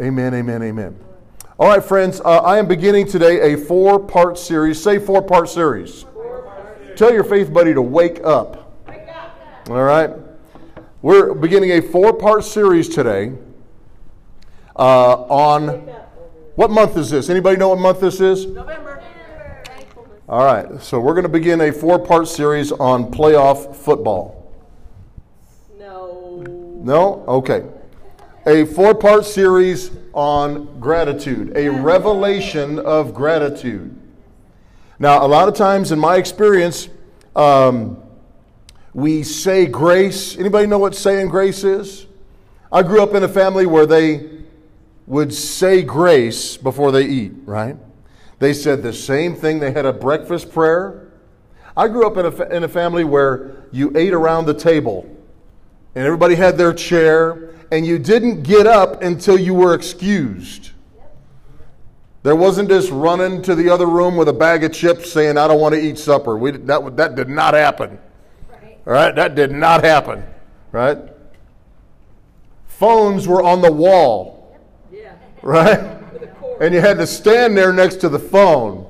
Amen, amen, amen. All right, friends, uh, I am beginning today a four part series. Say four part series. Tell your faith buddy to wake up. All right? We're beginning a four part series today uh, on. What month is this? Anybody know what month this is? November. All right, so we're going to begin a four part series on playoff football. No. No? Okay. A four part series on gratitude, a revelation of gratitude. Now, a lot of times in my experience, um, we say grace. Anybody know what saying grace is? I grew up in a family where they would say grace before they eat, right? They said the same thing. They had a breakfast prayer. I grew up in a, in a family where you ate around the table and everybody had their chair and you didn't get up until you were excused. There wasn't this running to the other room with a bag of chips saying, I don't want to eat supper. We, that, that did not happen. All right? That did not happen. Right? Phones were on the wall. Yeah. Right? And you had to stand there next to the phone.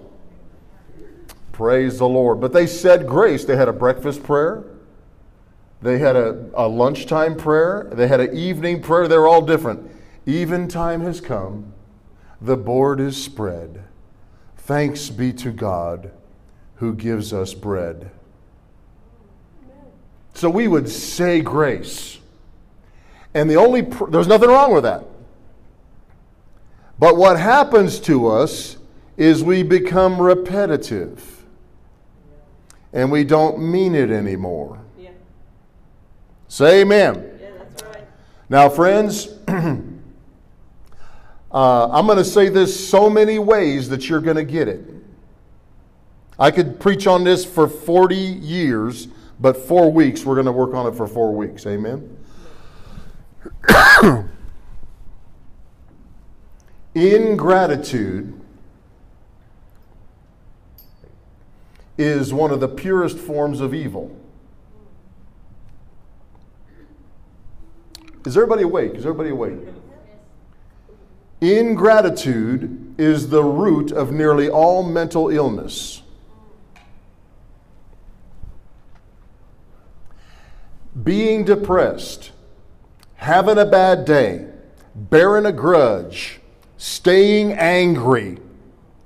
Praise the Lord. But they said grace. They had a breakfast prayer. They had a, a lunchtime prayer. They had an evening prayer. They're all different. Even time has come. The board is spread. Thanks be to God who gives us bread. So we would say grace. And the only, pr- there's nothing wrong with that. But what happens to us is we become repetitive and we don't mean it anymore. Say amen. Yeah, that's right. Now, friends, uh, I'm going to say this so many ways that you're going to get it. I could preach on this for 40 years, but four weeks, we're going to work on it for four weeks. Amen? Ingratitude is one of the purest forms of evil. Is everybody awake? Is everybody awake? Ingratitude is the root of nearly all mental illness. Being depressed, having a bad day, bearing a grudge, staying angry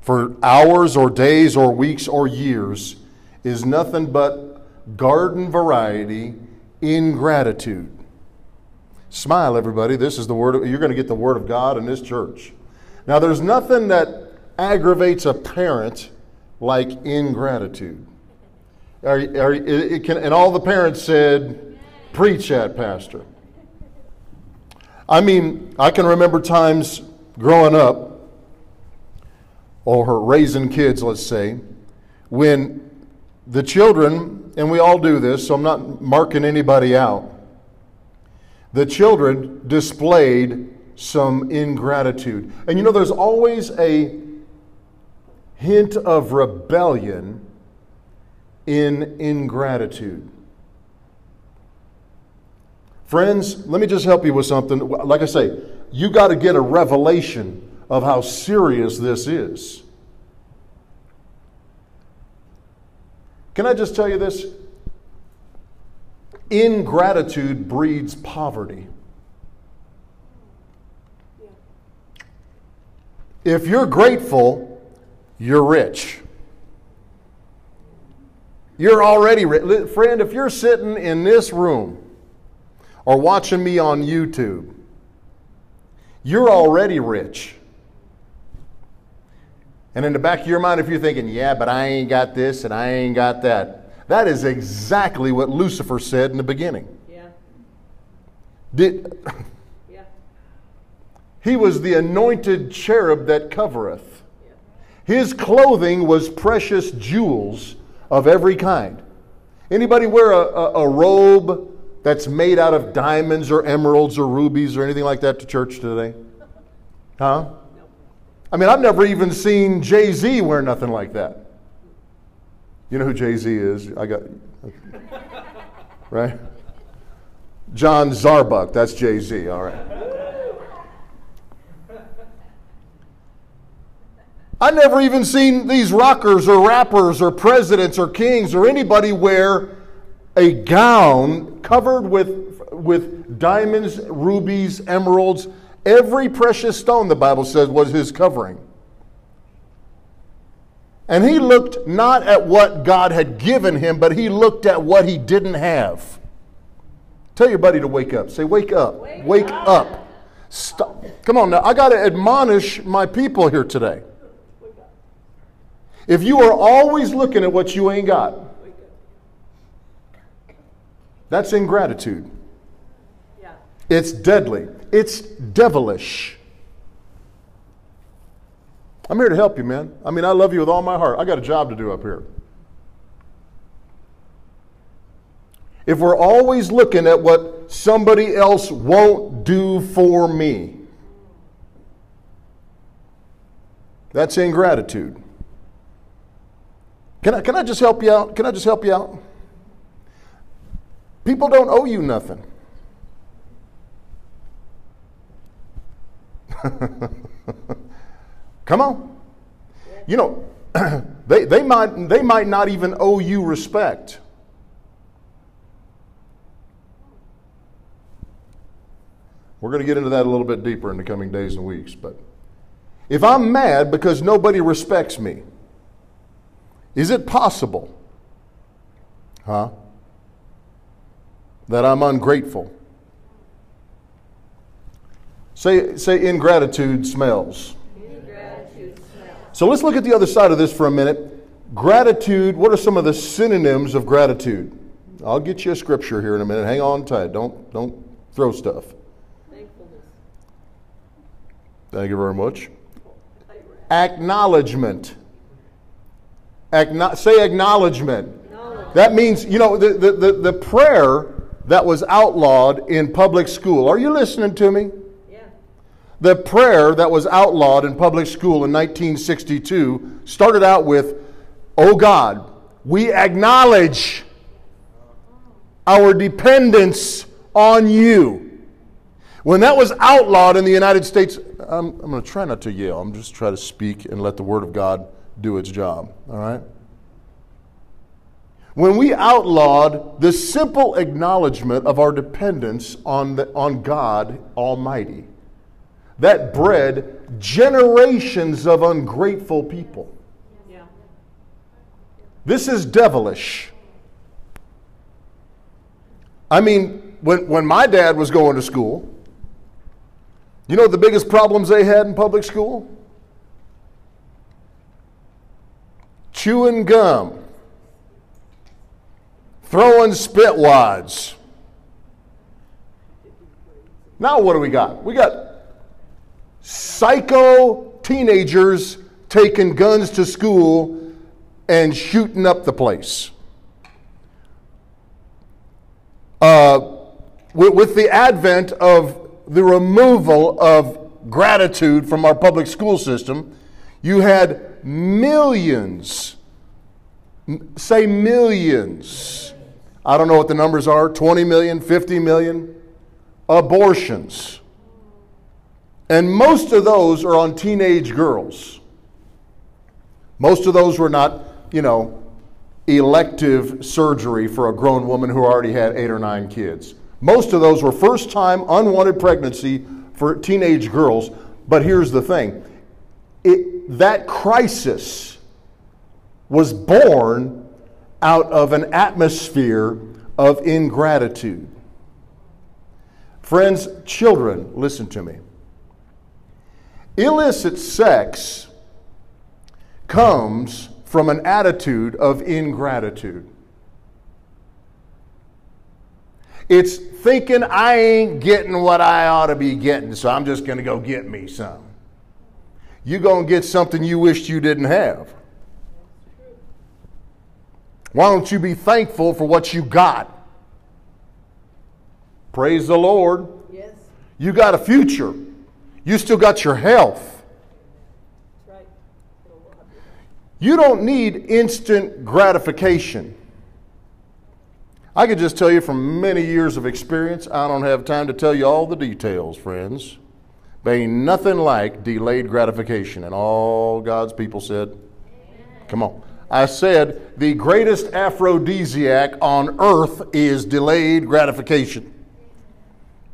for hours or days or weeks or years is nothing but garden variety ingratitude. Smile, everybody. This is the word. Of, you're going to get the word of God in this church. Now, there's nothing that aggravates a parent like ingratitude. Are, are, it can, and all the parents said, "Preach that, pastor." I mean, I can remember times growing up, or raising kids, let's say, when the children, and we all do this, so I'm not marking anybody out the children displayed some ingratitude. And you know, there's always a hint of rebellion in ingratitude. Friends, let me just help you with something. Like I say, you got to get a revelation of how serious this is. Can I just tell you this? Ingratitude breeds poverty. If you're grateful, you're rich. You're already rich. Friend, if you're sitting in this room or watching me on YouTube, you're already rich. And in the back of your mind, if you're thinking, yeah, but I ain't got this and I ain't got that, that is exactly what Lucifer said in the beginning. Yeah. Did, Yeah. he was the anointed cherub that covereth. His clothing was precious jewels of every kind. Anybody wear a, a, a robe that's made out of diamonds or emeralds or rubies or anything like that to church today? Huh? I mean, I've never even seen Jay Z wear nothing like that. You know who Jay Z is? I got, right? John Zarbuck, that's Jay Z, all right. I never even seen these rockers or rappers or presidents or kings or anybody wear a gown covered with, with diamonds, rubies, emeralds. Every precious stone, the Bible says, was his covering. And he looked not at what God had given him, but he looked at what he didn't have. Tell your buddy to wake up. Say, wake up. Wake, wake up. up. Stop. Come on now. I got to admonish my people here today. If you are always looking at what you ain't got, that's ingratitude. Yeah. It's deadly. It's devilish. I'm here to help you, man. I mean, I love you with all my heart. I got a job to do up here. If we're always looking at what somebody else won't do for me, that's ingratitude. Can I, can I just help you out? Can I just help you out? People don't owe you nothing. Come on. You know, they, they, might, they might not even owe you respect. We're going to get into that a little bit deeper in the coming days and weeks. But if I'm mad because nobody respects me, is it possible, huh, that I'm ungrateful? Say, say ingratitude smells. So let's look at the other side of this for a minute. Gratitude, what are some of the synonyms of gratitude? I'll get you a scripture here in a minute. Hang on tight. Don't, don't throw stuff. Thankfulness. Thank you very much. Acknowledgement. Acknow- say acknowledgement. That means, you know, the, the, the, the, prayer that was outlawed in public school. Are you listening to me? The prayer that was outlawed in public school in 1962 started out with, Oh God, we acknowledge our dependence on you. When that was outlawed in the United States, I'm, I'm going to try not to yell. I'm just trying to speak and let the Word of God do its job, all right? When we outlawed the simple acknowledgement of our dependence on, the, on God Almighty, that bred generations of ungrateful people. Yeah. This is devilish. I mean, when, when my dad was going to school, you know the biggest problems they had in public school? chewing gum, throwing spit wads. Now, what do we got? We got psycho teenagers taking guns to school and shooting up the place. Uh, with, with the advent of the removal of gratitude from our public school system, you had millions, say millions, I don't know what the numbers are 20 million, 50 million abortions. And most of those are on teenage girls. Most of those were not, you know, elective surgery for a grown woman who already had eight or nine kids. Most of those were first time unwanted pregnancy for teenage girls. But here's the thing it, that crisis was born out of an atmosphere of ingratitude. Friends, children, listen to me. Illicit sex comes from an attitude of ingratitude. It's thinking I ain't getting what I ought to be getting, so I'm just going to go get me some you're going to get something you wished you didn't have. Why don't you be thankful for what you got? Praise the Lord. Yes. You got a future. You still got your health. You don't need instant gratification. I could just tell you from many years of experience, I don't have time to tell you all the details, friends. But ain't nothing like delayed gratification. And all God's people said, Come on. I said the greatest aphrodisiac on earth is delayed gratification.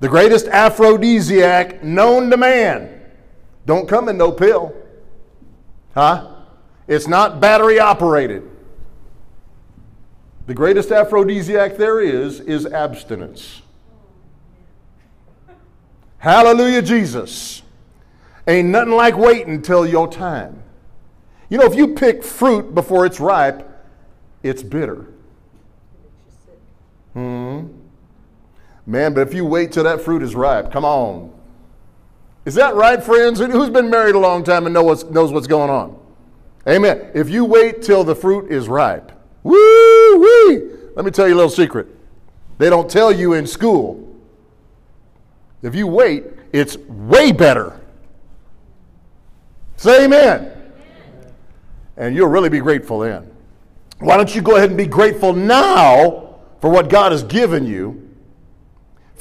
The greatest aphrodisiac known to man. Don't come in no pill. Huh? It's not battery operated. The greatest aphrodisiac there is is abstinence. Hallelujah, Jesus. Ain't nothing like waiting till your time. You know, if you pick fruit before it's ripe, it's bitter. Man, but if you wait till that fruit is ripe, come on. Is that right, friends? Who's been married a long time and knows what's, knows what's going on? Amen. If you wait till the fruit is ripe, woo wee. Let me tell you a little secret. They don't tell you in school. If you wait, it's way better. Say amen. And you'll really be grateful then. Why don't you go ahead and be grateful now for what God has given you?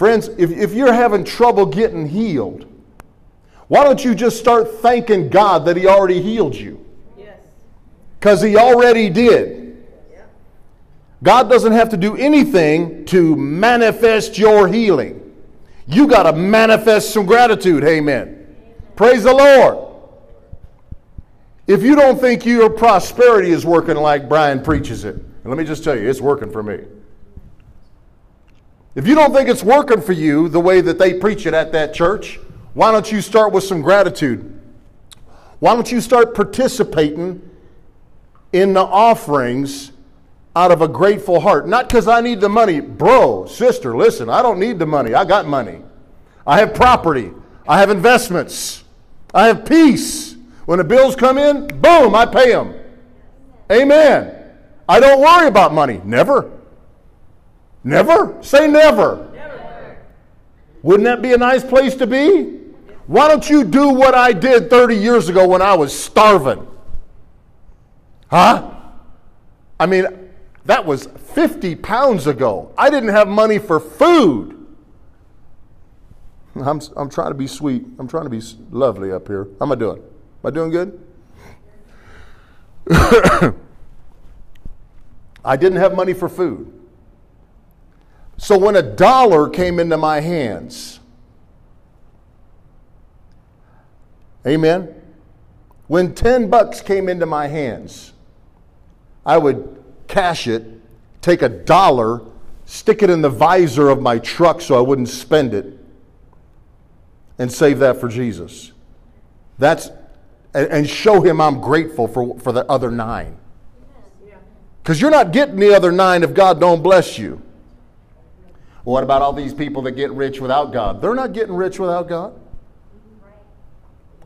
Friends, if, if you're having trouble getting healed, why don't you just start thanking God that He already healed you? Yes. Because He already did. God doesn't have to do anything to manifest your healing. You got to manifest some gratitude. Amen. Praise the Lord. If you don't think your prosperity is working like Brian preaches it, let me just tell you, it's working for me. If you don't think it's working for you the way that they preach it at that church, why don't you start with some gratitude? Why don't you start participating in the offerings out of a grateful heart? Not because I need the money. Bro, sister, listen, I don't need the money. I got money. I have property. I have investments. I have peace. When the bills come in, boom, I pay them. Amen. I don't worry about money. Never. Never? Say never. Never. Wouldn't that be a nice place to be? Why don't you do what I did 30 years ago when I was starving? Huh? I mean, that was 50 pounds ago. I didn't have money for food. I'm, I'm trying to be sweet. I'm trying to be lovely up here. How am I doing? Am I doing good? I didn't have money for food. So when a dollar came into my hands, amen, when 10 bucks came into my hands, I would cash it, take a dollar, stick it in the visor of my truck so I wouldn't spend it, and save that for Jesus. That's and show him I'm grateful for, for the other nine. Because you're not getting the other nine if God don't bless you. What about all these people that get rich without God? They're not getting rich without God.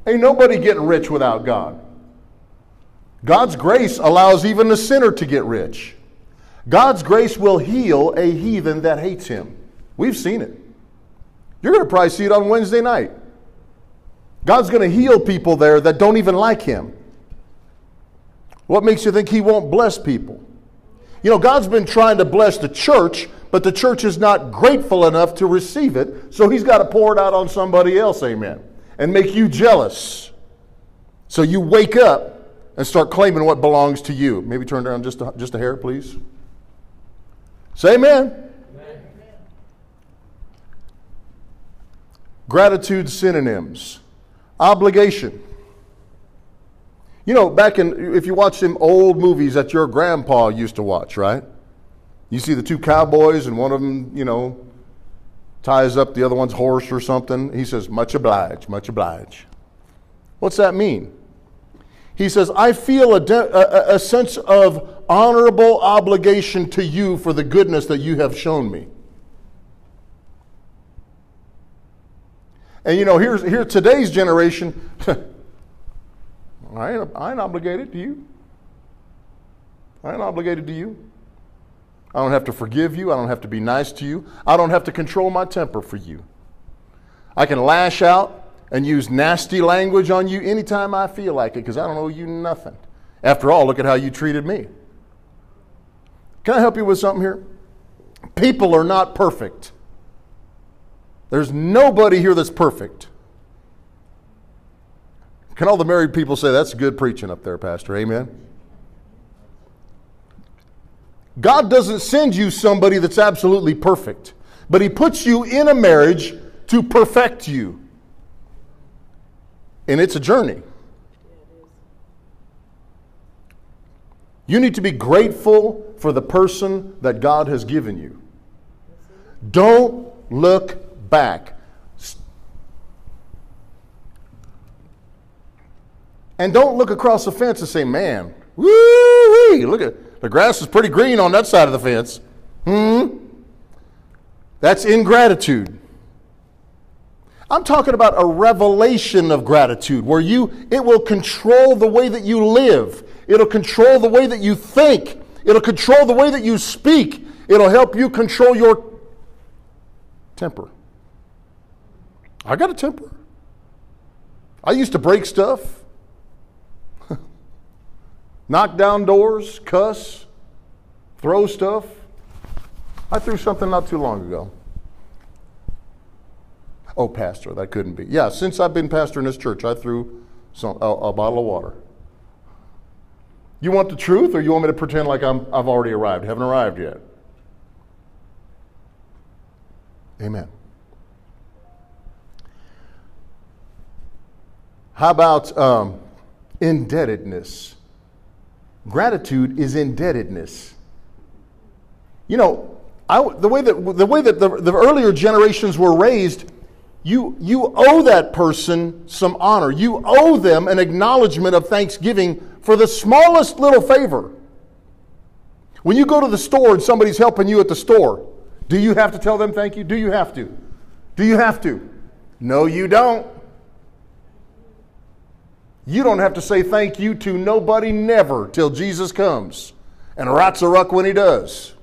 Ain't nobody getting rich without God. God's grace allows even a sinner to get rich. God's grace will heal a heathen that hates him. We've seen it. You're going to probably see it on Wednesday night. God's going to heal people there that don't even like him. What makes you think he won't bless people? You know, God's been trying to bless the church, but the church is not grateful enough to receive it, so he's got to pour it out on somebody else, amen, and make you jealous. So you wake up and start claiming what belongs to you. Maybe turn down just a, just a hair, please. Say amen. amen. Gratitude synonyms obligation. You know, back in, if you watch them old movies that your grandpa used to watch, right? You see the two cowboys, and one of them, you know, ties up the other one's horse or something. He says, Much obliged, much obliged. What's that mean? He says, I feel a, de- a, a sense of honorable obligation to you for the goodness that you have shown me. And you know, here's here today's generation. I, ain't, I ain't obligated to you. I ain't obligated to you. I don't have to forgive you. I don't have to be nice to you. I don't have to control my temper for you. I can lash out and use nasty language on you anytime I feel like it because I don't owe you nothing. After all, look at how you treated me. Can I help you with something here? People are not perfect. There's nobody here that's perfect. Can all the married people say that's good preaching up there, Pastor? Amen. God doesn't send you somebody that's absolutely perfect, but He puts you in a marriage to perfect you. And it's a journey. You need to be grateful for the person that God has given you. Don't look back. And don't look across the fence and say, man, woo look at the grass is pretty green on that side of the fence. Hmm? That's ingratitude. I'm talking about a revelation of gratitude where you it will control the way that you live. It'll control the way that you think. It'll control the way that you speak. It'll help you control your temper. I got a temper. I used to break stuff, knock down doors, cuss, throw stuff. I threw something not too long ago. Oh, pastor, that couldn't be. Yeah, since I've been pastor in this church, I threw some, a, a bottle of water. You want the truth, or you want me to pretend like I'm, I've already arrived? Haven't arrived yet. Amen. How about um, indebtedness? Gratitude is indebtedness. You know, I, the way that the way that the, the earlier generations were raised, you you owe that person some honor. You owe them an acknowledgement of thanksgiving for the smallest little favor. When you go to the store and somebody's helping you at the store, do you have to tell them thank you? Do you have to? Do you have to? No, you don't. You don't have to say thank you to nobody never till Jesus comes. And rats a ruck when he does.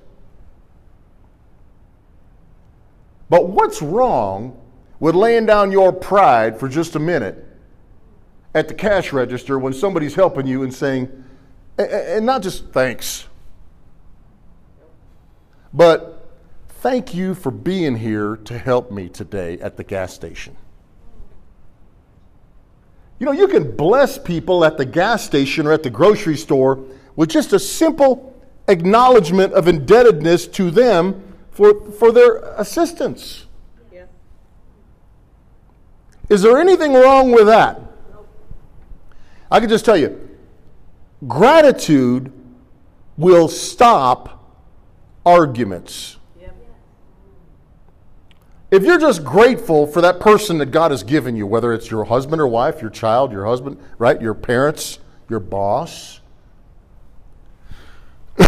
But what's wrong with laying down your pride for just a minute at the cash register when somebody's helping you and saying, and not just thanks, but thank you for being here to help me today at the gas station. You know, you can bless people at the gas station or at the grocery store with just a simple acknowledgement of indebtedness to them for, for their assistance. Yeah. Is there anything wrong with that? I can just tell you, gratitude will stop arguments. If you're just grateful for that person that God has given you, whether it's your husband or wife, your child, your husband, right, your parents, your boss,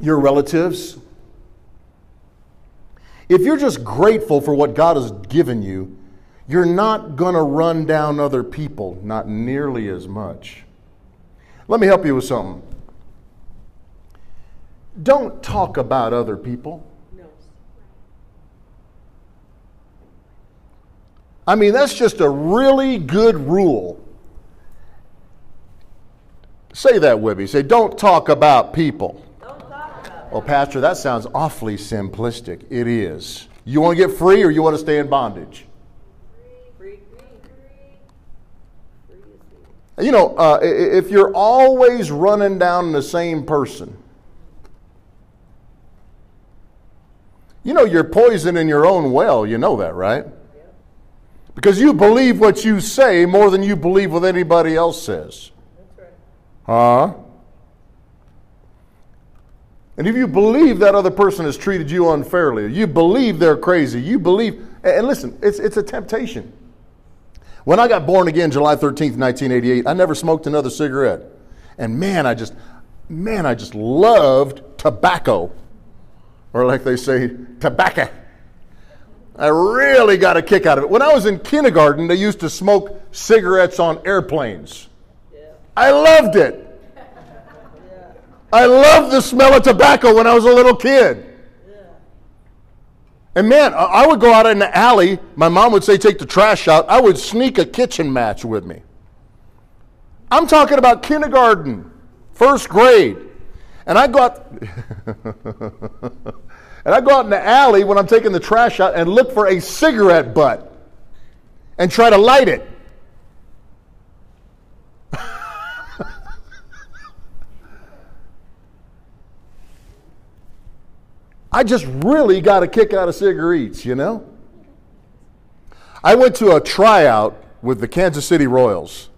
your relatives, if you're just grateful for what God has given you, you're not going to run down other people, not nearly as much. Let me help you with something. Don't talk about other people. I mean, that's just a really good rule. Say that, Wibby. Say, don't talk about people. About Well, Pastor, that sounds awfully simplistic. It is. You want to get free or you want to stay in bondage? free, free, free. You know, uh, if you're always running down the same person, you know you're poisoning your own well. You know that, right? Because you believe what you say more than you believe what anybody else says. That's right. Huh? And if you believe that other person has treated you unfairly, you believe they're crazy, you believe, and listen, it's, it's a temptation. When I got born again July 13th, 1988, I never smoked another cigarette. And man, I just, man, I just loved tobacco. Or like they say, tobacco. I really got a kick out of it. When I was in kindergarten, they used to smoke cigarettes on airplanes. Yeah. I loved it. I loved the smell of tobacco when I was a little kid. And man, I would go out in the alley. My mom would say, take the trash out. I would sneak a kitchen match with me. I'm talking about kindergarten, first grade. And I go out, And I go out in the alley when I'm taking the trash out and look for a cigarette butt and try to light it. I just really got a kick out of cigarettes, you know? I went to a tryout with the Kansas City Royals.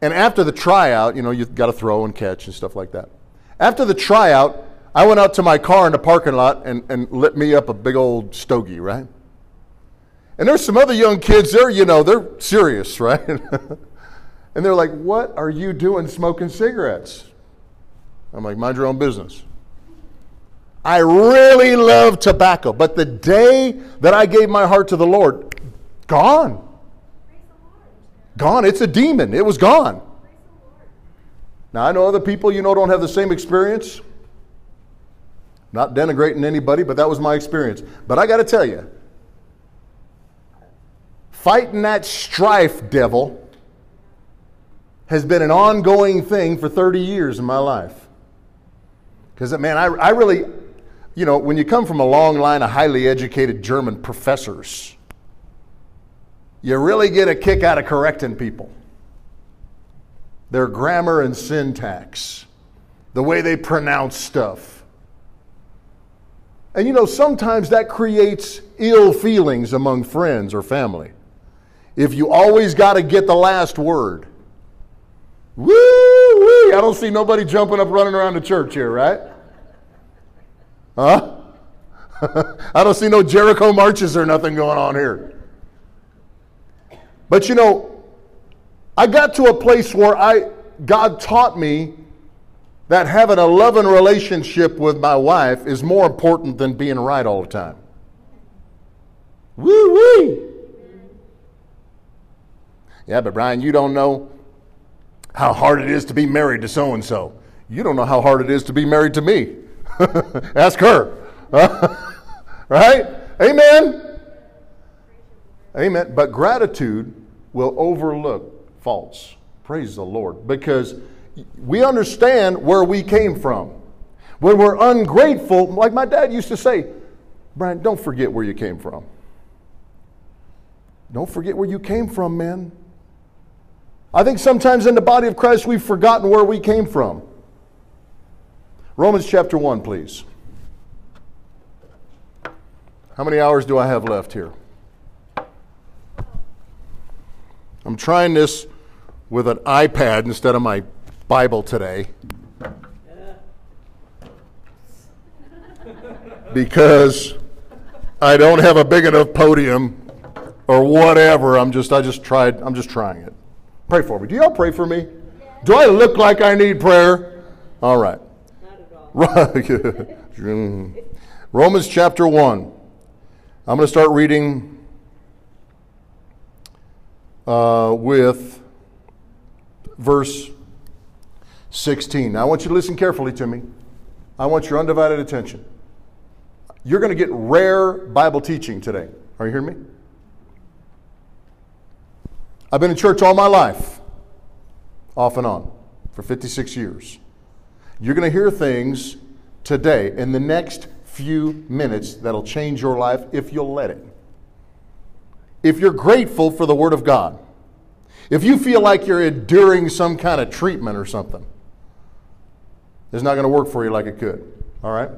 And after the tryout, you know, you got to throw and catch and stuff like that. After the tryout, I went out to my car in the parking lot and, and lit me up a big old stogie, right? And there's some other young kids there, you know, they're serious, right? and they're like, What are you doing smoking cigarettes? I'm like, Mind your own business. I really love tobacco, but the day that I gave my heart to the Lord, gone. Gone. It's a demon. It was gone. Now, I know other people, you know, don't have the same experience. Not denigrating anybody, but that was my experience. But I got to tell you, fighting that strife devil has been an ongoing thing for 30 years in my life. Because, man, I, I really, you know, when you come from a long line of highly educated German professors, you really get a kick out of correcting people. Their grammar and syntax, the way they pronounce stuff. And you know, sometimes that creates ill feelings among friends or family. If you always got to get the last word. Woo! I don't see nobody jumping up running around the church here, right? Huh? I don't see no Jericho marches or nothing going on here. But you know, I got to a place where I God taught me that having a loving relationship with my wife is more important than being right all the time. Woo wee! Yeah, but Brian, you don't know how hard it is to be married to so and so. You don't know how hard it is to be married to me. Ask her. right? Amen. Amen. But gratitude will overlook faults. Praise the Lord. Because we understand where we came from. When we're ungrateful, like my dad used to say, Brian, don't forget where you came from. Don't forget where you came from, man. I think sometimes in the body of Christ we've forgotten where we came from. Romans chapter 1, please. How many hours do I have left here? I'm trying this with an iPad instead of my Bible today. Because I don't have a big enough podium or whatever. I'm just I just tried I'm just trying it. Pray for me. Do y'all pray for me? Do I look like I need prayer? All right. Romans chapter 1. I'm going to start reading uh, with verse 16. Now, I want you to listen carefully to me. I want your undivided attention. You're going to get rare Bible teaching today. Are you hearing me? I've been in church all my life, off and on, for 56 years. You're going to hear things today in the next few minutes that'll change your life if you'll let it. If you're grateful for the Word of God, if you feel like you're enduring some kind of treatment or something, it's not going to work for you like it could. All right?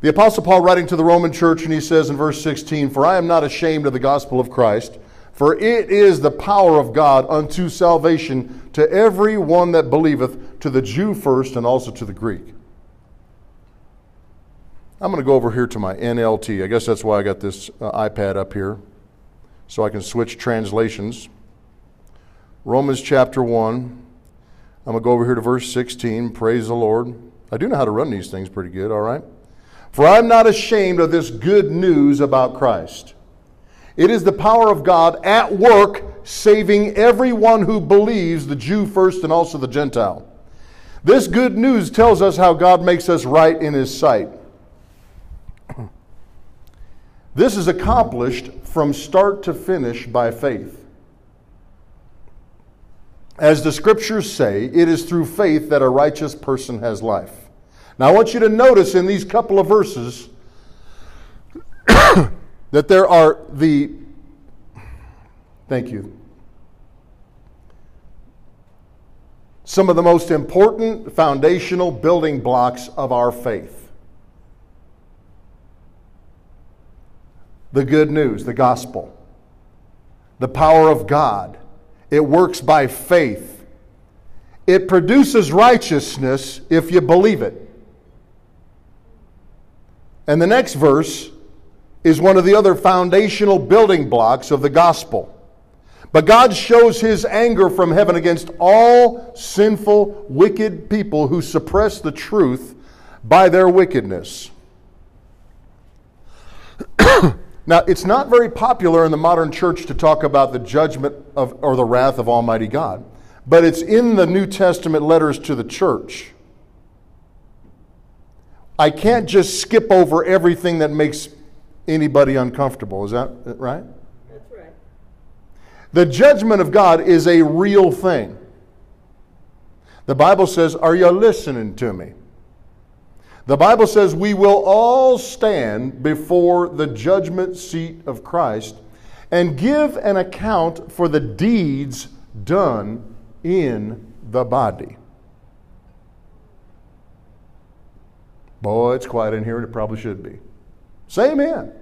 The Apostle Paul writing to the Roman church, and he says in verse 16, For I am not ashamed of the gospel of Christ for it is the power of God unto salvation to every one that believeth, to the Jew first and also to the Greek. I'm going to go over here to my NLT. I guess that's why I got this uh, iPad up here, so I can switch translations. Romans chapter 1. I'm going to go over here to verse 16. Praise the Lord. I do know how to run these things pretty good, all right? For I'm not ashamed of this good news about Christ it is the power of God at work, saving everyone who believes, the Jew first and also the Gentile. This good news tells us how God makes us right in His sight. This is accomplished from start to finish by faith. As the scriptures say, it is through faith that a righteous person has life. Now, I want you to notice in these couple of verses that there are the, thank you, some of the most important foundational building blocks of our faith. The good news, the gospel, the power of God. It works by faith. It produces righteousness if you believe it. And the next verse is one of the other foundational building blocks of the gospel. But God shows his anger from heaven against all sinful, wicked people who suppress the truth by their wickedness. now, it's not very popular in the modern church to talk about the judgment of, or the wrath of Almighty God, but it's in the New Testament letters to the church. I can't just skip over everything that makes anybody uncomfortable. Is that right? That's right. The judgment of God is a real thing. The Bible says, Are you listening to me? The Bible says we will all stand before the judgment seat of Christ and give an account for the deeds done in the body. Boy, it's quiet in here, and it probably should be. Say amen.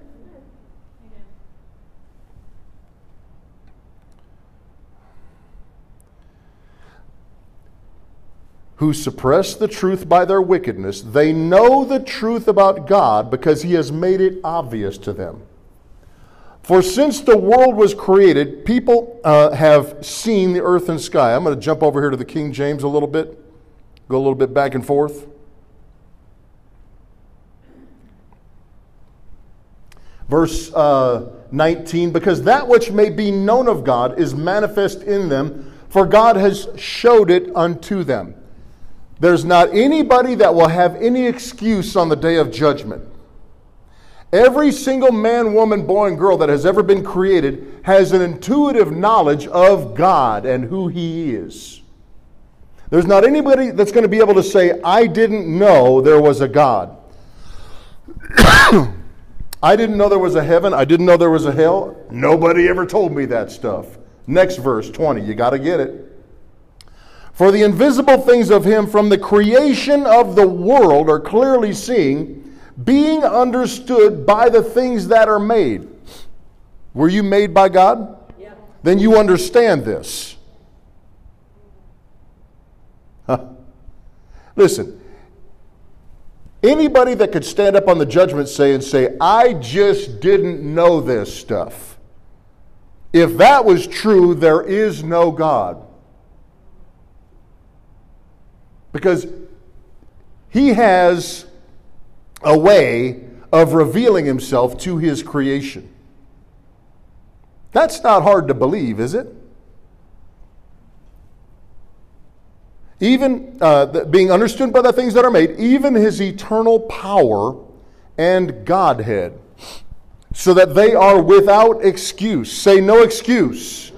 Who suppress the truth by their wickedness, they know the truth about God because He has made it obvious to them. For since the world was created, people uh, have seen the earth and sky. I'm going to jump over here to the King James a little bit, go a little bit back and forth. Verse uh, 19, because that which may be known of God is manifest in them, for God has showed it unto them. There's not anybody that will have any excuse on the day of judgment. Every single man, woman, boy, and girl that has ever been created has an intuitive knowledge of God and who He is. There's not anybody that's going to be able to say, I didn't know there was a God. I didn't know there was a heaven. I didn't know there was a hell. Nobody ever told me that stuff. Next verse, 20. You got to get it. For the invisible things of him from the creation of the world are clearly seen, being understood by the things that are made. Were you made by God? Yeah. Then you understand this. Huh. Listen, anybody that could stand up on the judgment say and say, I just didn't know this stuff. If that was true, there is no God. Because he has a way of revealing himself to his creation. That's not hard to believe, is it? Even uh, being understood by the things that are made, even his eternal power and Godhead, so that they are without excuse. Say no excuse.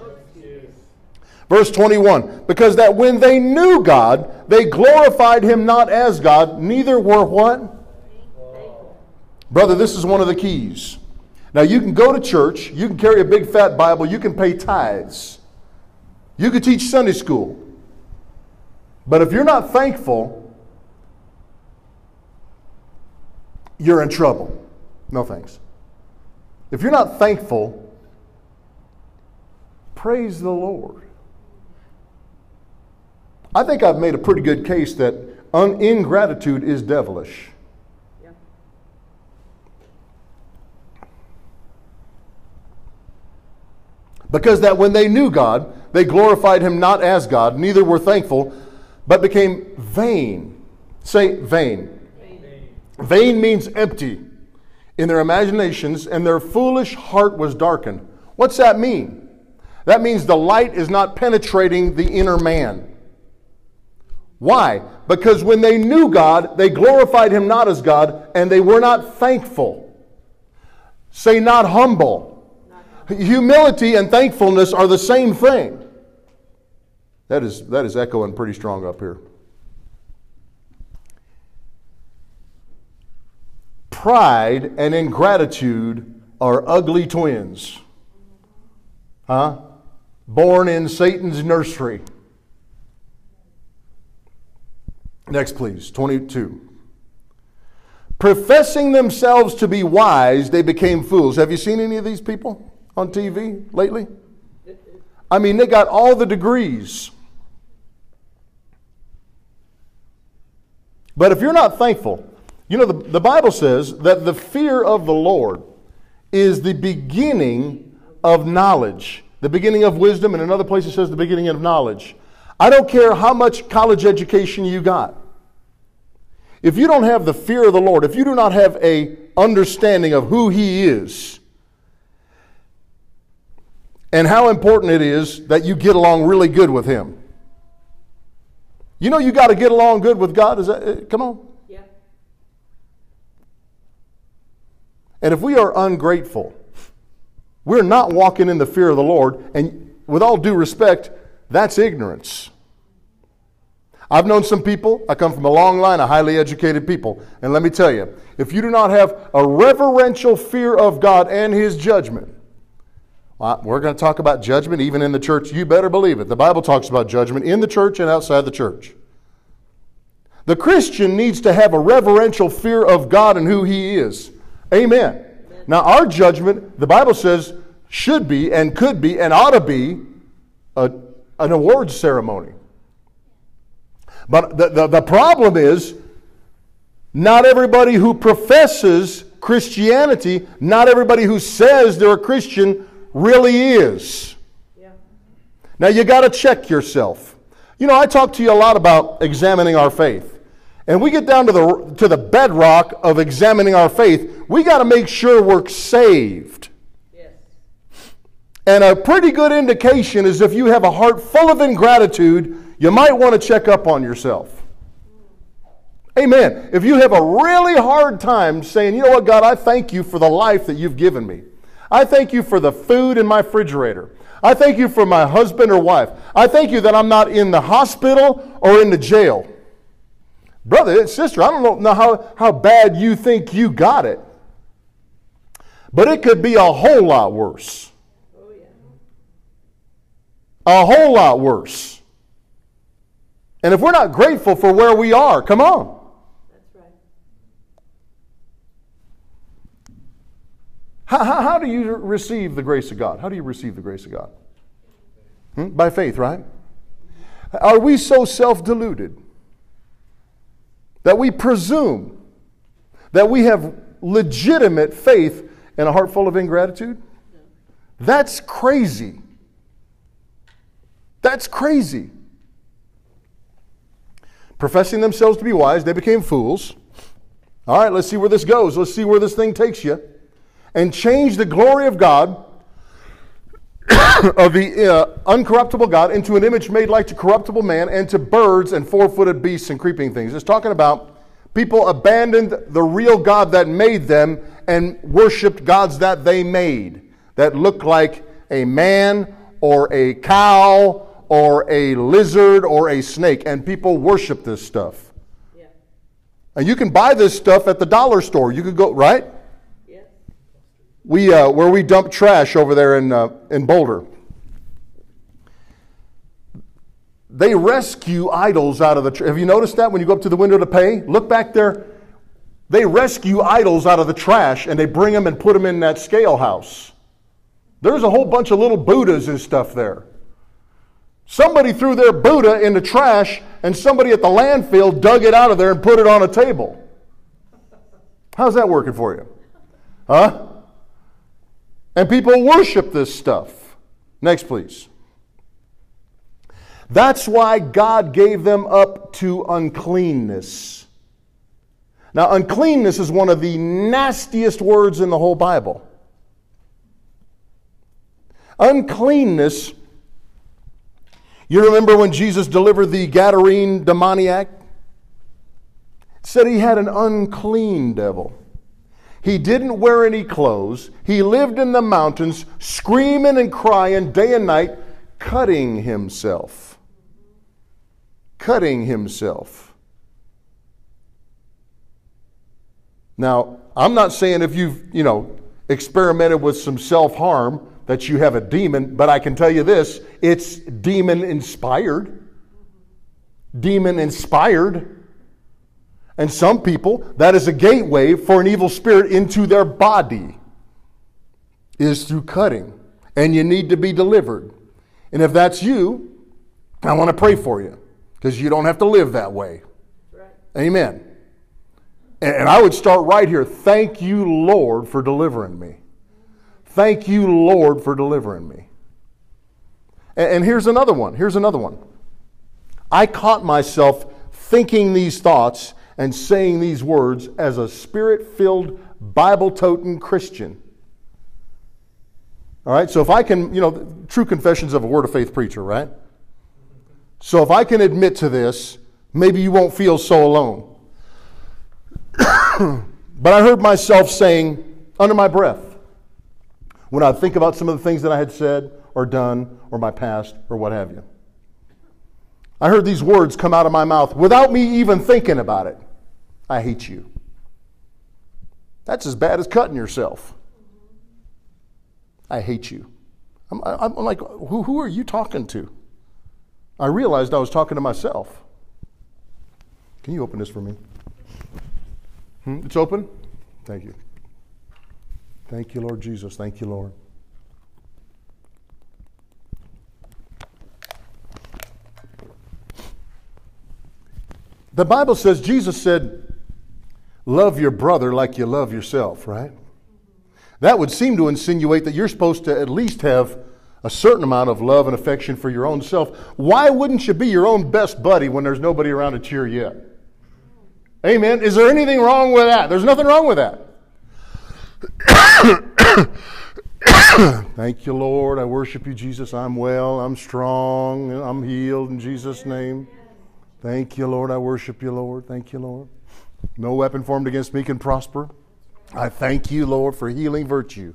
Verse 21 Because that when they knew God, they glorified him not as God, neither were what? Brother, this is one of the keys. Now, you can go to church, you can carry a big fat Bible, you can pay tithes, you can teach Sunday school. But if you're not thankful, you're in trouble. No thanks. If you're not thankful, praise the Lord. I think I've made a pretty good case that un- ingratitude is devilish. Yeah. Because that when they knew God, they glorified him not as God, neither were thankful, but became vain. Say vain. Vain means empty in their imaginations, and their foolish heart was darkened. What's that mean? That means the light is not penetrating the inner man. Why? Because when they knew God, they glorified him not as God, and they were not thankful. Say, not humble. Humility and thankfulness are the same thing. That is, that is echoing pretty strong up here. Pride and ingratitude are ugly twins. Huh? Born in Satan's nursery. Next, please. 22. Professing themselves to be wise, they became fools. Have you seen any of these people on TV lately? I mean, they got all the degrees. But if you're not thankful, you know, the, the Bible says that the fear of the Lord is the beginning of knowledge, the beginning of wisdom, and another place it says the beginning of knowledge. I don't care how much college education you got. If you don't have the fear of the Lord, if you do not have a understanding of who he is and how important it is that you get along really good with him. You know you got to get along good with God. Is that uh, come on? Yeah. And if we are ungrateful, we're not walking in the fear of the Lord, and with all due respect, that's ignorance. I've known some people, I come from a long line of highly educated people, and let me tell you, if you do not have a reverential fear of God and His judgment, well, we're going to talk about judgment even in the church. You better believe it. The Bible talks about judgment in the church and outside the church. The Christian needs to have a reverential fear of God and who He is. Amen. Now, our judgment, the Bible says, should be and could be and ought to be a, an awards ceremony. But the, the, the problem is, not everybody who professes Christianity, not everybody who says they're a Christian really is. Yeah. Now you got to check yourself. You know, I talk to you a lot about examining our faith. And we get down to the, to the bedrock of examining our faith. We got to make sure we're saved. And a pretty good indication is if you have a heart full of ingratitude, you might want to check up on yourself. Amen. If you have a really hard time saying, you know what, God, I thank you for the life that you've given me. I thank you for the food in my refrigerator. I thank you for my husband or wife. I thank you that I'm not in the hospital or in the jail. Brother and sister, I don't know how, how bad you think you got it, but it could be a whole lot worse. A whole lot worse. And if we're not grateful for where we are, come on. That's right. How, how, how do you receive the grace of God? How do you receive the grace of God? Hmm? By faith, right? Are we so self deluded that we presume that we have legitimate faith in a heart full of ingratitude? That's crazy. That's crazy. Professing themselves to be wise, they became fools. All right, let's see where this goes. Let's see where this thing takes you. And change the glory of God, of the uh, uncorruptible God, into an image made like to corruptible man and to birds and four footed beasts and creeping things. It's talking about people abandoned the real God that made them and worshiped gods that they made that looked like a man or a cow or a lizard or a snake. And people worship this stuff. Yeah. And you can buy this stuff at the dollar store. You could go, right? Yeah. We, uh, where we dump trash over there in, uh, in Boulder. They rescue idols out of the. Tr- Have you noticed that when you go up to the window to pay? Look back there. They rescue idols out of the trash and they bring them and put them in that scale house. There's a whole bunch of little Buddhas and stuff there. Somebody threw their Buddha in the trash and somebody at the landfill dug it out of there and put it on a table. How's that working for you? Huh? And people worship this stuff. Next, please. That's why God gave them up to uncleanness. Now, uncleanness is one of the nastiest words in the whole Bible. Uncleanness, you remember when Jesus delivered the Gadarene demoniac? Said he had an unclean devil. He didn't wear any clothes. He lived in the mountains, screaming and crying day and night, cutting himself cutting himself. Now, I'm not saying if you've, you know, experimented with some self harm that you have a demon, but I can tell you this it's demon inspired. Demon inspired. And some people, that is a gateway for an evil spirit into their body, is through cutting. And you need to be delivered. And if that's you, I want to pray for you because you don't have to live that way. Right. Amen. And, and I would start right here. Thank you, Lord, for delivering me. Thank you, Lord, for delivering me. And, and here's another one. Here's another one. I caught myself thinking these thoughts and saying these words as a spirit filled, Bible toting Christian. All right, so if I can, you know, true confessions of a word of faith preacher, right? So if I can admit to this, maybe you won't feel so alone. but I heard myself saying under my breath when I think about some of the things that I had said or done or my past or what have you. I heard these words come out of my mouth without me even thinking about it. I hate you. That's as bad as cutting yourself. I hate you. I'm, I'm like, who, who are you talking to? I realized I was talking to myself. Can you open this for me? Hmm? It's open? Thank you. Thank you, Lord Jesus. Thank you, Lord. The Bible says, Jesus said, Love your brother like you love yourself, right? That would seem to insinuate that you're supposed to at least have a certain amount of love and affection for your own self. Why wouldn't you be your own best buddy when there's nobody around to cheer you up? Amen. Is there anything wrong with that? There's nothing wrong with that. Thank you, Lord. I worship you, Jesus. I'm well. I'm strong. I'm healed in Jesus' name. Thank you, Lord. I worship you, Lord. Thank you, Lord. No weapon formed against me can prosper. I thank you, Lord, for healing virtue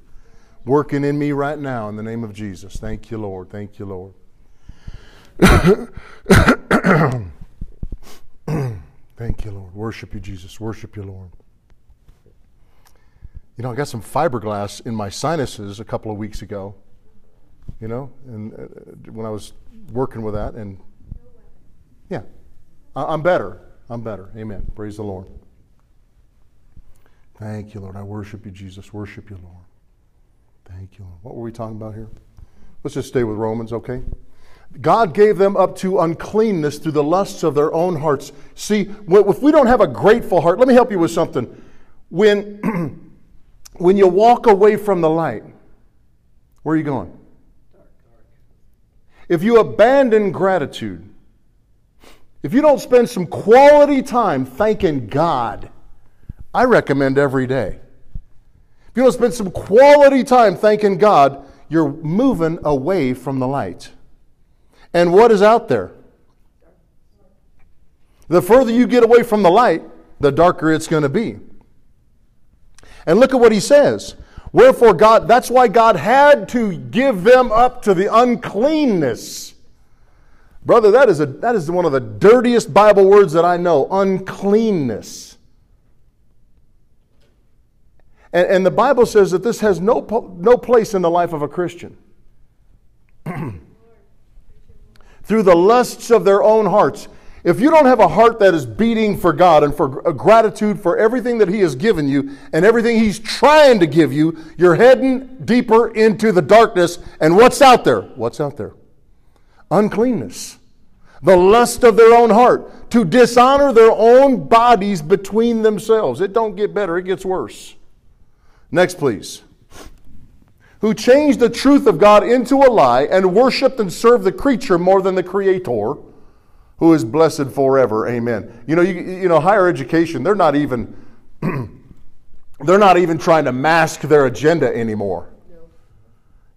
working in me right now in the name of Jesus. Thank you, Lord. Thank you, Lord. Thank you, Lord. Worship you, Jesus. Worship you, Lord. You know, I got some fiberglass in my sinuses a couple of weeks ago. You know, and uh, when I was working with that, and yeah, I- I'm better. I'm better. Amen. Praise the Lord. Thank you, Lord. I worship you, Jesus. Worship you, Lord. Thank you, Lord. What were we talking about here? Let's just stay with Romans, okay? God gave them up to uncleanness through the lusts of their own hearts. See, if we don't have a grateful heart, let me help you with something. When, when you walk away from the light, where are you going? If you abandon gratitude, if you don't spend some quality time thanking God, I recommend every day. If you don't spend some quality time thanking God, you're moving away from the light. And what is out there? The further you get away from the light, the darker it's going to be. And look at what he says. Wherefore, God, that's why God had to give them up to the uncleanness. Brother, that is, a, that is one of the dirtiest Bible words that I know uncleanness. And, and the Bible says that this has no, no place in the life of a Christian. Through the lusts of their own hearts. If you don't have a heart that is beating for God and for gratitude for everything that He has given you and everything He's trying to give you, you're heading deeper into the darkness. And what's out there? What's out there? Uncleanness. The lust of their own heart. To dishonor their own bodies between themselves. It don't get better, it gets worse. Next, please. Who changed the truth of God into a lie and worshiped and served the creature more than the Creator, who is blessed forever. Amen. You know, you, you know, higher education, they're not even they're not even trying to mask their agenda anymore.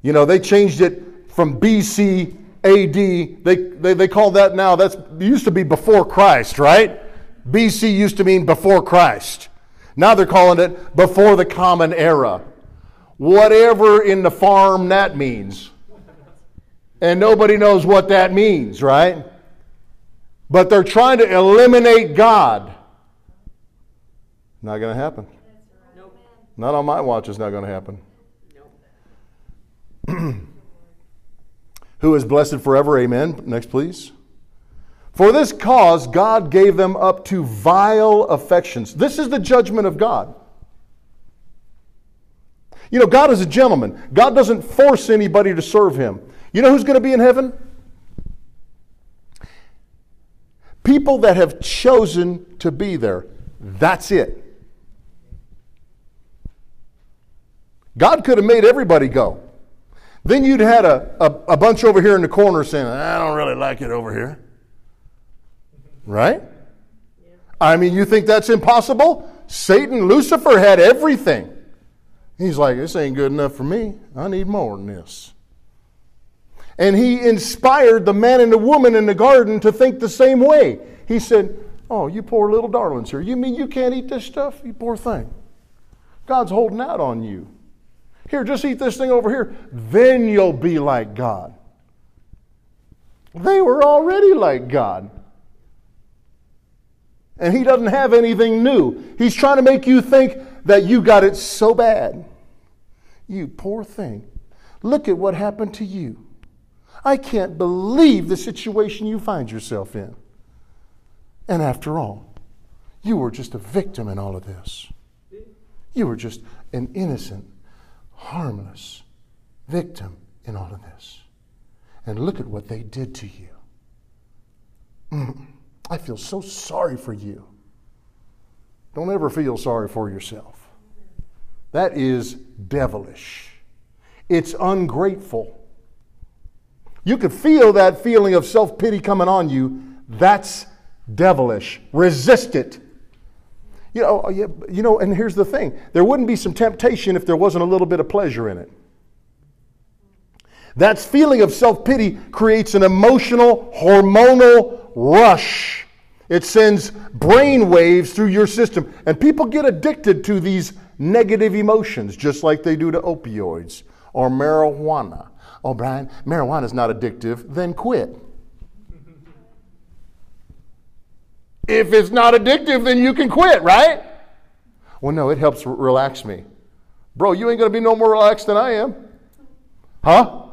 You know, they changed it from BC AD. They, they, they call that now, that's used to be before Christ, right? BC used to mean before Christ. Now they're calling it before the common era. Whatever in the farm that means. And nobody knows what that means, right? But they're trying to eliminate God. Not going to happen. Nope. Not on my watch, it's not going to happen. Nope. Who is blessed forever, amen. Next, please. For this cause, God gave them up to vile affections. This is the judgment of God. You know, God is a gentleman. God doesn't force anybody to serve him. You know who's going to be in heaven? People that have chosen to be there. That's it. God could have made everybody go. Then you'd had a, a, a, bunch over here in the corner saying, I don't really like it over here. Right? Yeah. I mean, you think that's impossible? Satan, Lucifer had everything. He's like, this ain't good enough for me. I need more than this. And he inspired the man and the woman in the garden to think the same way. He said, Oh, you poor little darlings here. You mean you can't eat this stuff? You poor thing. God's holding out on you. Here, just eat this thing over here. Then you'll be like God. They were already like God. And He doesn't have anything new. He's trying to make you think that you got it so bad. You poor thing. Look at what happened to you. I can't believe the situation you find yourself in. And after all, you were just a victim in all of this. You were just an innocent, harmless victim in all of this. And look at what they did to you. Mm, I feel so sorry for you. Don't ever feel sorry for yourself. That is devilish. It's ungrateful. You could feel that feeling of self pity coming on you. That's devilish. Resist it. You know, uh, you know, and here's the thing there wouldn't be some temptation if there wasn't a little bit of pleasure in it. That feeling of self pity creates an emotional, hormonal rush. It sends brain waves through your system. And people get addicted to these negative emotions, just like they do to opioids or marijuana. Oh, Brian, marijuana is not addictive, then quit. If it's not addictive, then you can quit, right? Well, no, it helps relax me. Bro, you ain't going to be no more relaxed than I am. Huh?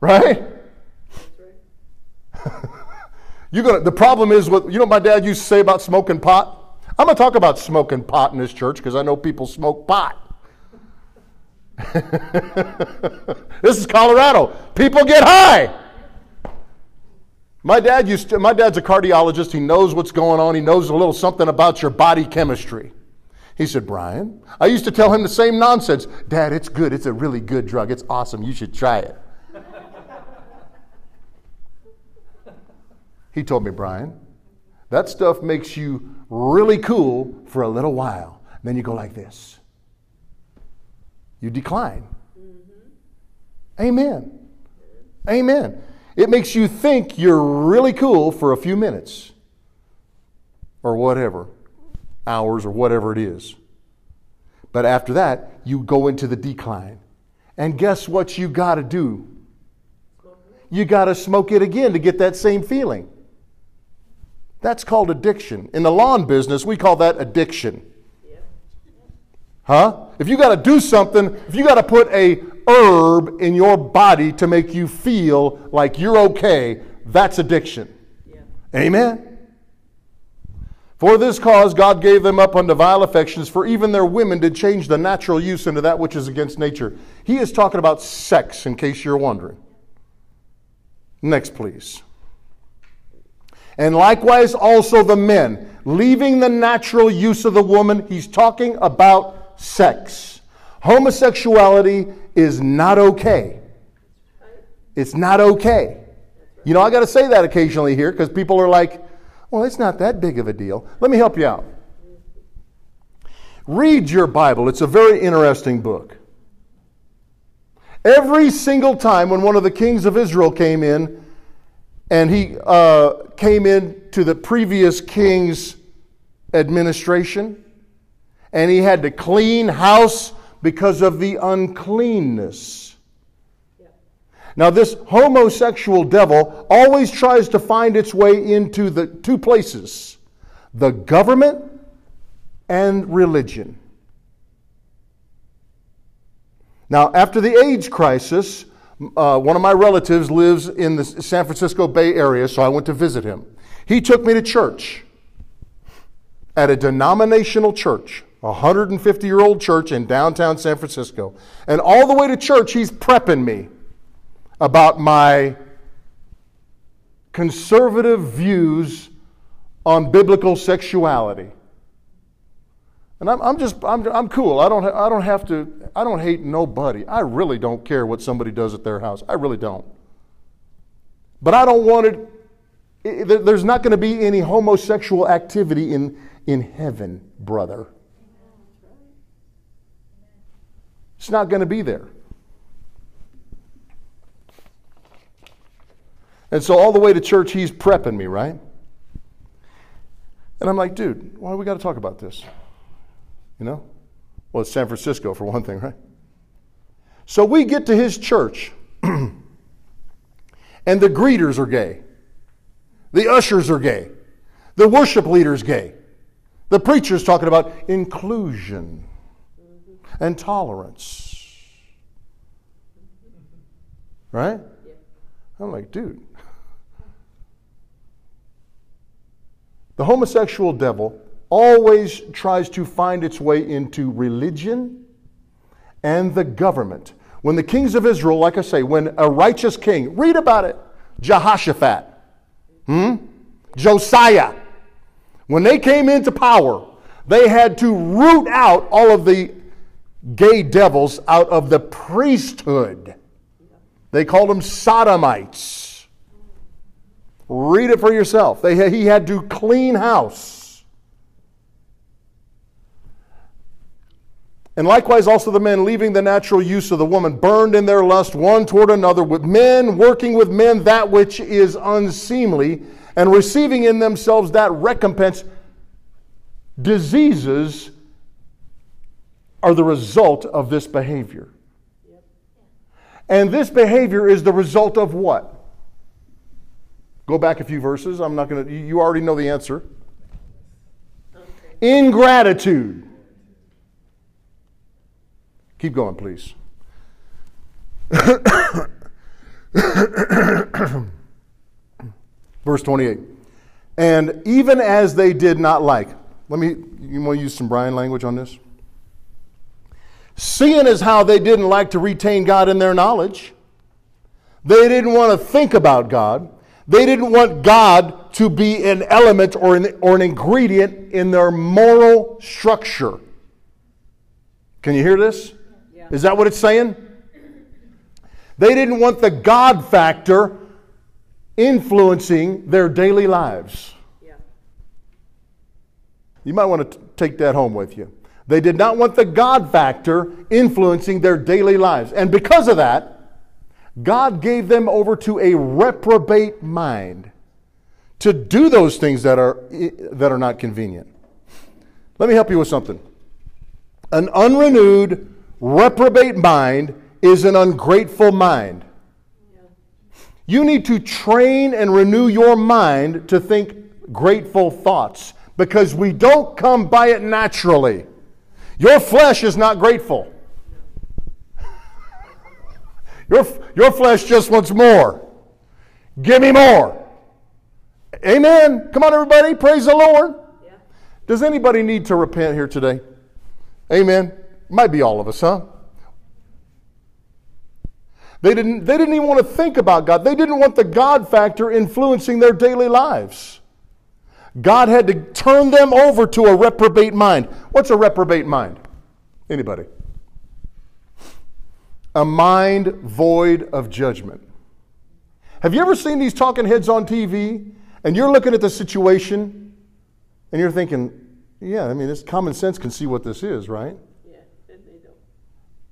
Right? you gonna, the problem is what you know my dad used to say about smoking pot? I'm going to talk about smoking pot in this church because I know people smoke pot. this is Colorado. People get high. My dad used to, my dad's a cardiologist. He knows what's going on. He knows a little something about your body chemistry. He said, Brian, I used to tell him the same nonsense. Dad, it's good. It's a really good drug. It's awesome. You should try it. he told me, Brian, that stuff makes you really cool for a little while. Then you go like this. You decline. Mm-hmm. Amen. Amen. It makes you think you're really cool for a few minutes or whatever, hours or whatever it is. But after that, you go into the decline. And guess what you got to do? You got to smoke it again to get that same feeling. That's called addiction. In the lawn business, we call that addiction. Huh? If you got to do something, if you got to put a herb in your body to make you feel like you're okay, that's addiction. Yeah. Amen. For this cause God gave them up unto vile affections, for even their women did change the natural use into that which is against nature. He is talking about sex, in case you're wondering. Next, please. And likewise also the men, leaving the natural use of the woman, he's talking about sex. Homosexuality is not okay. It's not okay. You know, I got to say that occasionally here because people are like, well, it's not that big of a deal. Let me help you out. Read your Bible, it's a very interesting book. Every single time when one of the kings of Israel came in, and he uh, came into the previous king's administration, and he had to clean house because of the uncleanness. Now, this homosexual devil always tries to find its way into the two places the government and religion. Now, after the AIDS crisis, uh, one of my relatives lives in the San Francisco Bay Area, so I went to visit him. He took me to church at a denominational church, a 150 year old church in downtown San Francisco. And all the way to church, he's prepping me about my conservative views on biblical sexuality. And I'm, I'm just, I'm, I'm cool. I don't, I don't have to, I don't hate nobody. I really don't care what somebody does at their house. I really don't. But I don't want it, it there's not going to be any homosexual activity in, in heaven, brother. It's not going to be there. And so all the way to church, he's prepping me, right? And I'm like, dude, why we got to talk about this? You know? Well, it's San Francisco for one thing, right? So we get to his church, and the greeters are gay. The ushers are gay. The worship leader's gay. The preacher's talking about inclusion and tolerance. Right? I'm like, dude. The homosexual devil always tries to find its way into religion and the government. When the kings of Israel, like I say, when a righteous king, read about it, Jehoshaphat, hmm? Josiah, when they came into power, they had to root out all of the gay devils out of the priesthood. They called them sodomites. Read it for yourself. They, he had to clean house. And likewise, also the men, leaving the natural use of the woman, burned in their lust one toward another, with men working with men that which is unseemly, and receiving in themselves that recompense. Diseases are the result of this behavior. And this behavior is the result of what? Go back a few verses. I'm not going to, you already know the answer. Ingratitude. Keep going, please. Verse 28. And even as they did not like, let me, you want to use some Brian language on this? Seeing as how they didn't like to retain God in their knowledge, they didn't want to think about God. They didn't want God to be an element or an, or an ingredient in their moral structure. Can you hear this? Yeah. Is that what it's saying? They didn't want the God factor influencing their daily lives. Yeah. You might want to t- take that home with you. They did not want the God factor influencing their daily lives. And because of that, God gave them over to a reprobate mind to do those things that are, that are not convenient. Let me help you with something. An unrenewed, reprobate mind is an ungrateful mind. You need to train and renew your mind to think grateful thoughts because we don't come by it naturally. Your flesh is not grateful. Your, your flesh just wants more. Give me more. Amen. Come on, everybody. Praise the Lord. Yeah. Does anybody need to repent here today? Amen. Might be all of us, huh? They didn't, they didn't even want to think about God. They didn't want the God factor influencing their daily lives. God had to turn them over to a reprobate mind. What's a reprobate mind? Anybody? a mind void of judgment. Have you ever seen these talking heads on TV and you're looking at the situation and you're thinking, yeah, I mean, this common sense can see what this is, right? Yeah, they don't.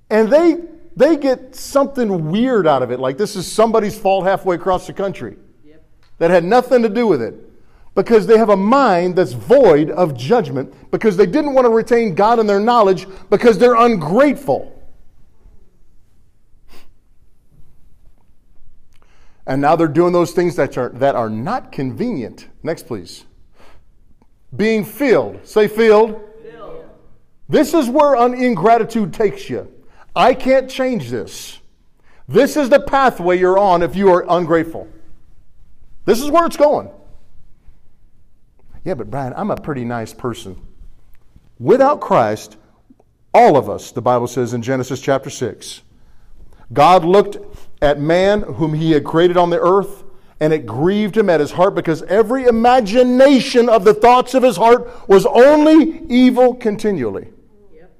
And they they get something weird out of it, like this is somebody's fault halfway across the country. Yep. That had nothing to do with it. Because they have a mind that's void of judgment, because they didn't want to retain God in their knowledge, because they're ungrateful. And now they're doing those things that are, that are not convenient. Next, please. Being filled. Say filled. filled. This is where ingratitude takes you. I can't change this. This is the pathway you're on if you are ungrateful. This is where it's going. Yeah, but Brian, I'm a pretty nice person. Without Christ, all of us, the Bible says in Genesis chapter 6, God looked at man whom he had created on the earth, and it grieved him at his heart because every imagination of the thoughts of his heart was only evil continually. Yep.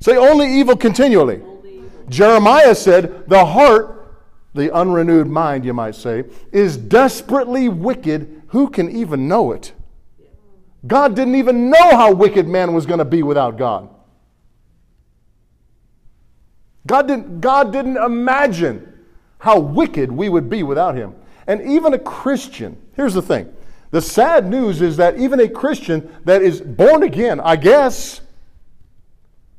Say only evil continually. Only evil. Jeremiah said, The heart, the unrenewed mind, you might say, is desperately wicked. Who can even know it? God didn't even know how wicked man was going to be without God. God didn't, God didn't imagine how wicked we would be without him. And even a Christian, here's the thing the sad news is that even a Christian that is born again, I guess,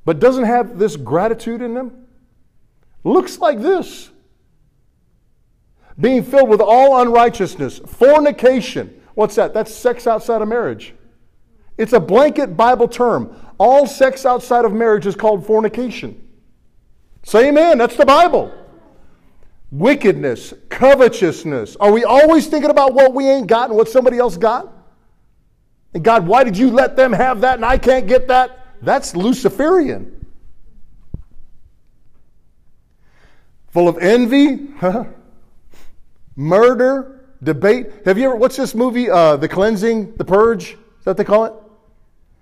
but doesn't have this gratitude in them, looks like this being filled with all unrighteousness, fornication. What's that? That's sex outside of marriage. It's a blanket Bible term. All sex outside of marriage is called fornication. Say amen. That's the Bible. Wickedness, covetousness. Are we always thinking about what we ain't got and what somebody else got? And God, why did you let them have that and I can't get that? That's Luciferian. Full of envy, murder, debate. Have you ever, what's this movie, uh, The Cleansing, The Purge? Is that what they call it?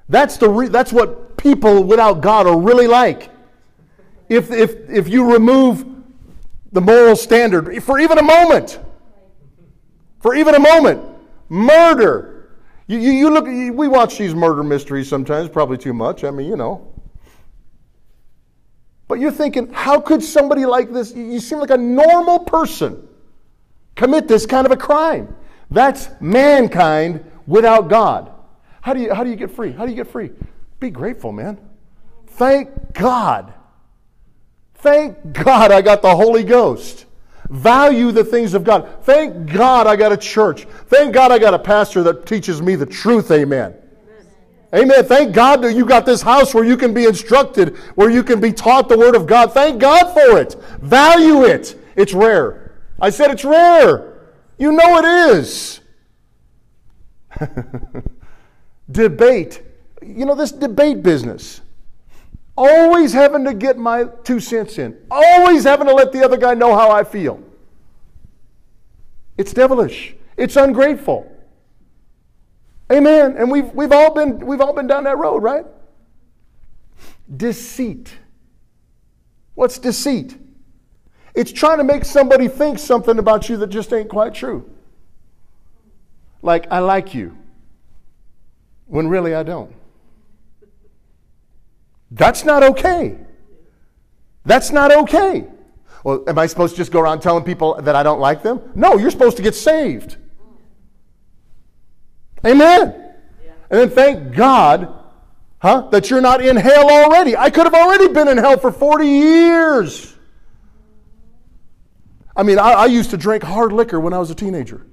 That's, the re, that's what people without God are really like. If, if, if you remove the moral standard for even a moment, for even a moment, murder. You, you, you look, you, we watch these murder mysteries sometimes, probably too much. I mean, you know. But you're thinking, how could somebody like this, you seem like a normal person, commit this kind of a crime? That's mankind without God. How do you, how do you get free? How do you get free? Be grateful, man. Thank God. Thank God I got the Holy Ghost. Value the things of God. Thank God I got a church. Thank God I got a pastor that teaches me the truth. Amen. Amen. Thank God that you got this house where you can be instructed, where you can be taught the Word of God. Thank God for it. Value it. It's rare. I said it's rare. You know it is. debate. You know, this debate business. Always having to get my two cents in. Always having to let the other guy know how I feel. It's devilish. It's ungrateful. Amen. And we've, we've, all been, we've all been down that road, right? Deceit. What's deceit? It's trying to make somebody think something about you that just ain't quite true. Like, I like you, when really I don't. That's not okay. That's not okay. Well, am I supposed to just go around telling people that I don't like them? No, you're supposed to get saved. Amen. Yeah. And then thank God, huh, that you're not in hell already. I could have already been in hell for 40 years. I mean, I, I used to drink hard liquor when I was a teenager.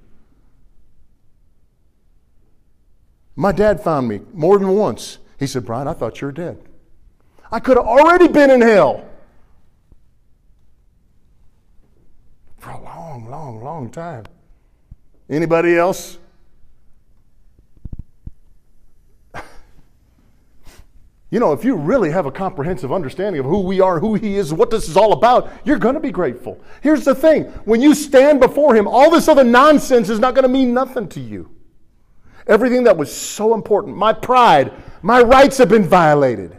My dad found me more than once. He said, Brian, I thought you were dead. I could have already been in hell. For a long, long, long time. Anybody else? You know, if you really have a comprehensive understanding of who we are, who He is, what this is all about, you're going to be grateful. Here's the thing when you stand before Him, all this other nonsense is not going to mean nothing to you. Everything that was so important, my pride, my rights have been violated.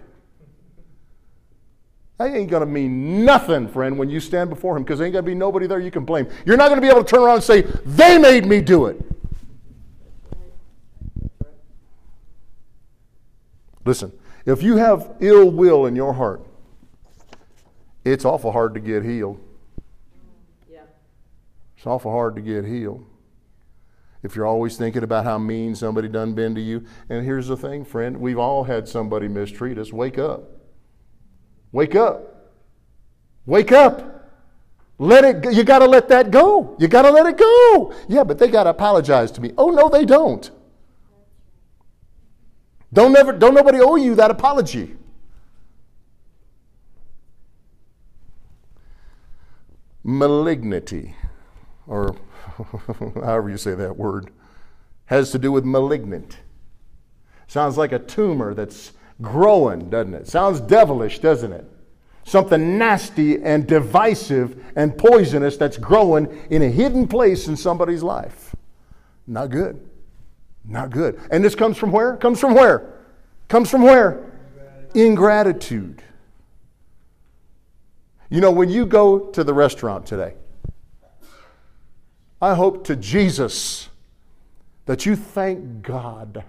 That ain't going to mean nothing, friend, when you stand before Him because there ain't going to be nobody there you can blame. You're not going to be able to turn around and say, they made me do it. Listen, if you have ill will in your heart, it's awful hard to get healed. Yeah. It's awful hard to get healed. If you're always thinking about how mean somebody done been to you, and here's the thing, friend, we've all had somebody mistreat us. Wake up. Wake up. Wake up. Let it go. You got to let that go. You got to let it go. Yeah, but they got to apologize to me. Oh no, they don't. Don't never don't nobody owe you that apology. Malignity or however you say that word. has to do with malignant. Sounds like a tumor that's growing, doesn't it? Sounds devilish, doesn't it? Something nasty and divisive and poisonous that's growing in a hidden place in somebody's life. Not good. Not good. And this comes from where? Comes from where? Comes from where? Ingratitude. You know, when you go to the restaurant today, I hope to Jesus that you thank God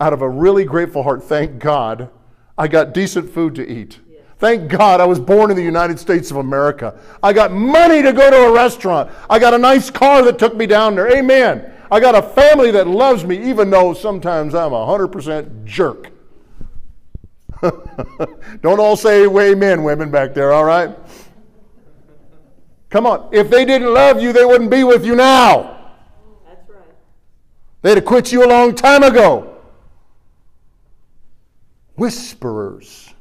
out of a really grateful heart. Thank God I got decent food to eat. Thank God I was born in the United States of America. I got money to go to a restaurant. I got a nice car that took me down there. Amen. I got a family that loves me, even though sometimes I'm a 100% jerk. Don't all say "way, amen, women back there, all right? Come on. If they didn't love you, they wouldn't be with you now. That's right. They'd have quit you a long time ago. Whisperers.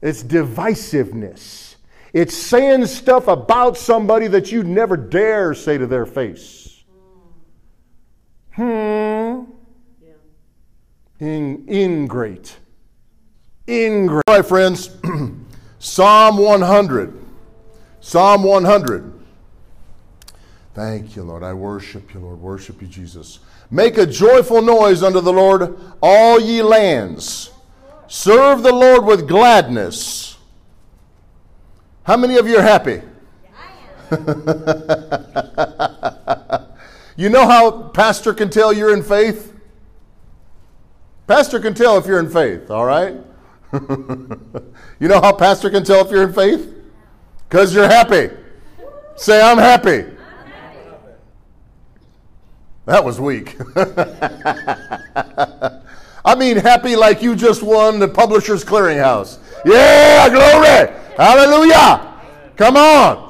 It's divisiveness. It's saying stuff about somebody that you'd never dare say to their face. Hmm. Yeah. In, ingrate. Ingrate. All right, friends. Psalm 100. Psalm 100. Thank you, Lord. I worship you, Lord. Worship you, Jesus. Make a joyful noise unto the Lord, all ye lands. Serve the Lord with gladness. How many of you are happy? you know how pastor can tell you're in faith? Pastor can tell if you're in faith, all right? you know how pastor can tell if you're in faith? Because you're happy. Say, I'm happy. That was weak. I mean, happy like you just won the Publishers Clearinghouse. Yeah, glory. Hallelujah. Come on.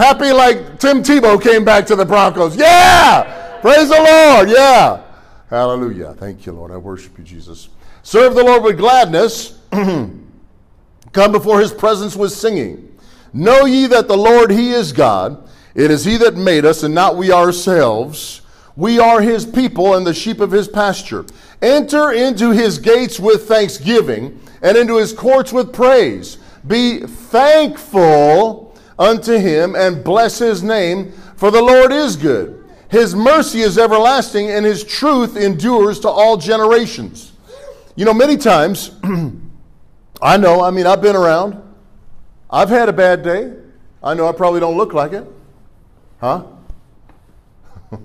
Happy like Tim Tebow came back to the Broncos. Yeah. Praise the Lord. Yeah. Hallelujah. Thank you, Lord. I worship you, Jesus. Serve the Lord with gladness. Come before his presence with singing. Know ye that the Lord, he is God. It is he that made us, and not we ourselves. We are his people and the sheep of his pasture. Enter into his gates with thanksgiving, and into his courts with praise. Be thankful unto him, and bless his name, for the Lord is good. His mercy is everlasting, and his truth endures to all generations. You know, many times, I know, I mean, I've been around. I've had a bad day. I know I probably don't look like it. Huh?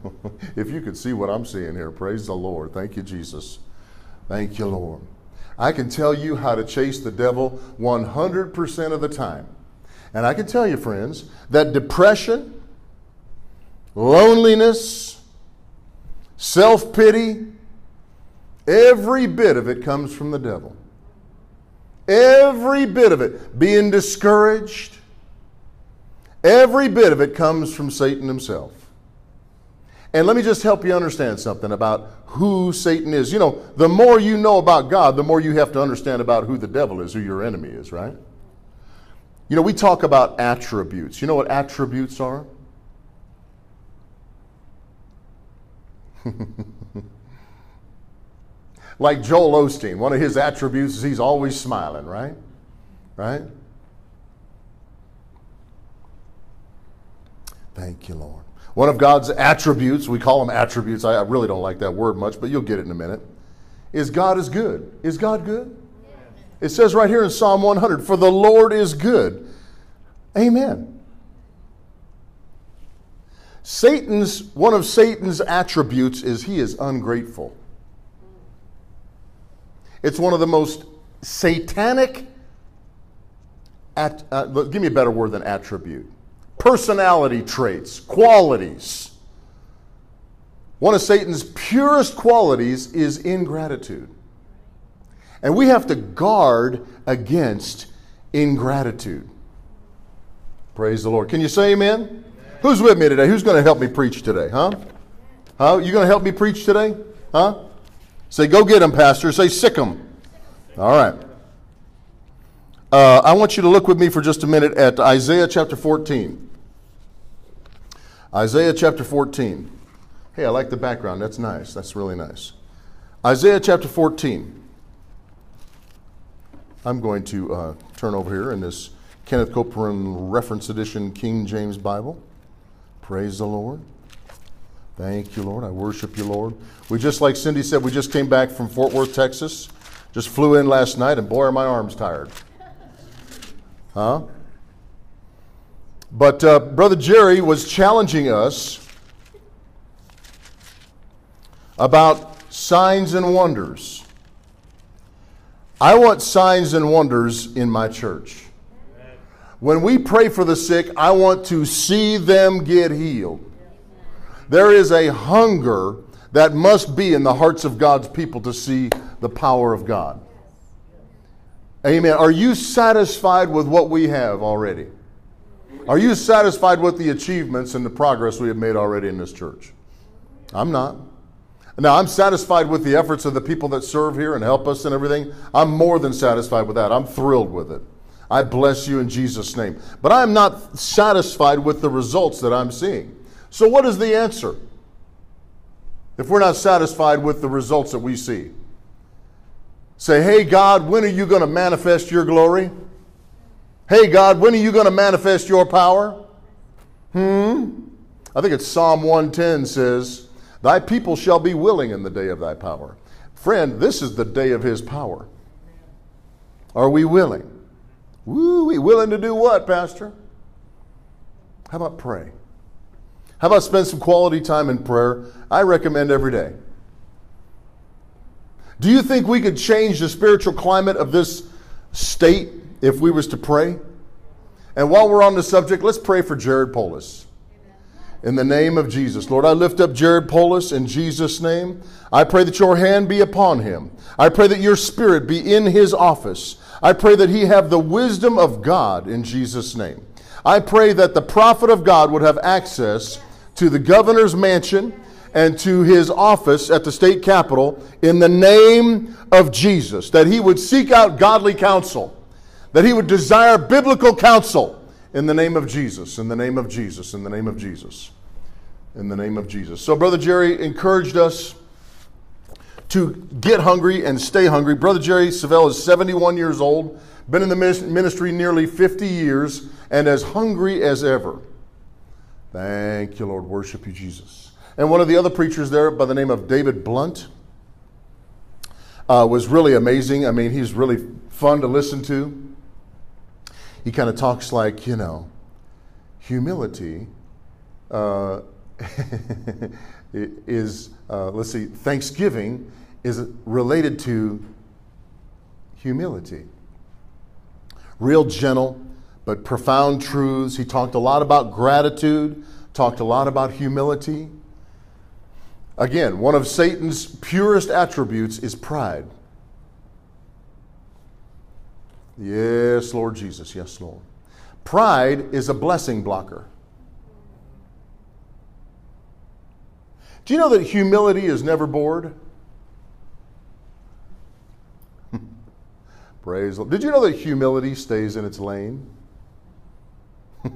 if you could see what I'm seeing here, praise the Lord. Thank you, Jesus. Thank you, Lord. I can tell you how to chase the devil 100% of the time. And I can tell you, friends, that depression, loneliness, self pity, every bit of it comes from the devil. Every bit of it. Being discouraged, every bit of it comes from Satan himself. And let me just help you understand something about who Satan is. You know, the more you know about God, the more you have to understand about who the devil is, who your enemy is, right? You know, we talk about attributes. You know what attributes are? like Joel Osteen, one of his attributes is he's always smiling, right? Right? Thank you, Lord. One of God's attributes, we call them attributes, I really don't like that word much, but you'll get it in a minute, is God is good. Is God good? It says right here in Psalm 100, For the Lord is good. Amen. Satan's, one of Satan's attributes is he is ungrateful. It's one of the most satanic, at, uh, give me a better word than attribute personality traits, qualities. One of Satan's purest qualities is ingratitude. And we have to guard against ingratitude. Praise the Lord. Can you say amen? amen. Who's with me today? Who's going to help me preach today? Huh? Huh? You going to help me preach today? Huh? Say, go get him, Pastor. Say, sick him. All right. Uh, I want you to look with me for just a minute at Isaiah chapter 14. Isaiah chapter 14. Hey, I like the background. That's nice. That's really nice. Isaiah chapter 14. I'm going to uh, turn over here in this Kenneth Copeland Reference Edition King James Bible. Praise the Lord. Thank you, Lord. I worship you, Lord. We just, like Cindy said, we just came back from Fort Worth, Texas. Just flew in last night, and boy, are my arms tired. Huh? But uh, Brother Jerry was challenging us about signs and wonders. I want signs and wonders in my church. When we pray for the sick, I want to see them get healed. There is a hunger that must be in the hearts of God's people to see the power of God. Amen. Are you satisfied with what we have already? Are you satisfied with the achievements and the progress we have made already in this church? I'm not. Now, I'm satisfied with the efforts of the people that serve here and help us and everything. I'm more than satisfied with that. I'm thrilled with it. I bless you in Jesus' name. But I'm not satisfied with the results that I'm seeing. So, what is the answer? If we're not satisfied with the results that we see, say, Hey, God, when are you going to manifest your glory? Hey, God, when are you going to manifest your power? Hmm? I think it's Psalm 110 says, Thy people shall be willing in the day of thy power. Friend, this is the day of his power. Are we willing? Woo, we willing to do what, Pastor? How about pray? How about spend some quality time in prayer? I recommend every day. Do you think we could change the spiritual climate of this state if we was to pray? And while we're on the subject, let's pray for Jared Polis. In the name of Jesus. Lord, I lift up Jared Polis in Jesus' name. I pray that your hand be upon him. I pray that your spirit be in his office. I pray that he have the wisdom of God in Jesus' name. I pray that the prophet of God would have access to the governor's mansion and to his office at the state capitol in the name of Jesus, that he would seek out godly counsel, that he would desire biblical counsel in the name of Jesus, in the name of Jesus, in the name of Jesus, in the name of Jesus. So, Brother Jerry encouraged us to get hungry and stay hungry. Brother Jerry Savelle is 71 years old, been in the ministry nearly 50 years, and as hungry as ever. Thank you, Lord. Worship you, Jesus. And one of the other preachers there by the name of David Blunt uh, was really amazing. I mean, he's really fun to listen to. He kind of talks like, you know, humility uh, is, uh, let's see, thanksgiving is related to humility. Real gentle, but profound truths. He talked a lot about gratitude, talked a lot about humility. Again, one of Satan's purest attributes is pride. Yes, Lord Jesus. Yes, Lord. Pride is a blessing blocker. Do you know that humility is never bored? Praise. Did you know that humility stays in its lane?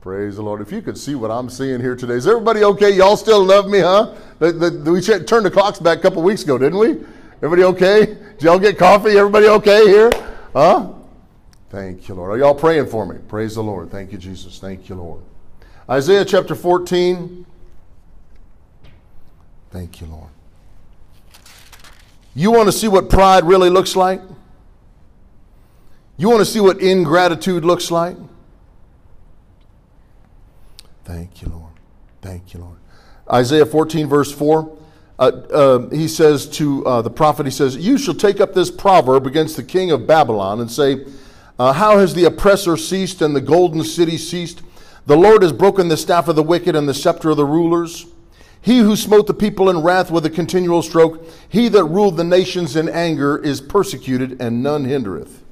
Praise the Lord. If you could see what I'm seeing here today. Is everybody okay? Y'all still love me, huh? The, the, we turned the clocks back a couple weeks ago, didn't we? Everybody okay? Did y'all get coffee? Everybody okay here? Huh? Thank you, Lord. Are y'all praying for me? Praise the Lord. Thank you, Jesus. Thank you, Lord. Isaiah chapter 14. Thank you, Lord. You want to see what pride really looks like? You want to see what ingratitude looks like? Thank you, Lord. Thank you, Lord. Isaiah 14, verse 4. Uh, uh, he says to uh, the prophet, he says, You shall take up this proverb against the king of Babylon and say, uh, How has the oppressor ceased and the golden city ceased? The Lord has broken the staff of the wicked and the scepter of the rulers. He who smote the people in wrath with a continual stroke, he that ruled the nations in anger is persecuted, and none hindereth.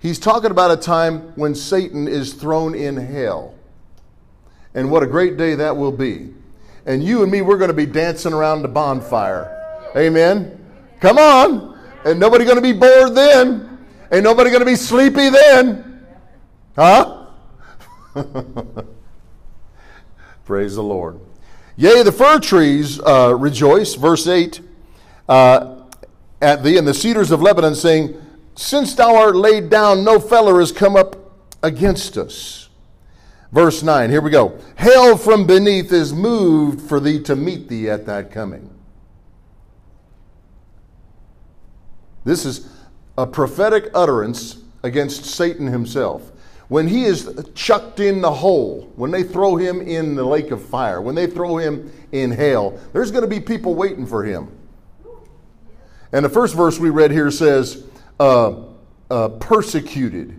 He's talking about a time when Satan is thrown in hell. And what a great day that will be. And you and me, we're going to be dancing around the bonfire. Amen. Come on. And nobody going to be bored then. Ain't nobody going to be sleepy then. Huh? Praise the Lord. Yea, the fir trees uh, rejoice, verse 8, uh, at thee, and the cedars of Lebanon, saying, Since thou art laid down, no feller has come up against us. Verse 9, here we go. Hell from beneath is moved for thee to meet thee at that coming. This is a prophetic utterance against Satan himself. When he is chucked in the hole, when they throw him in the lake of fire, when they throw him in hell, there's going to be people waiting for him. And the first verse we read here says, uh, uh, persecuted.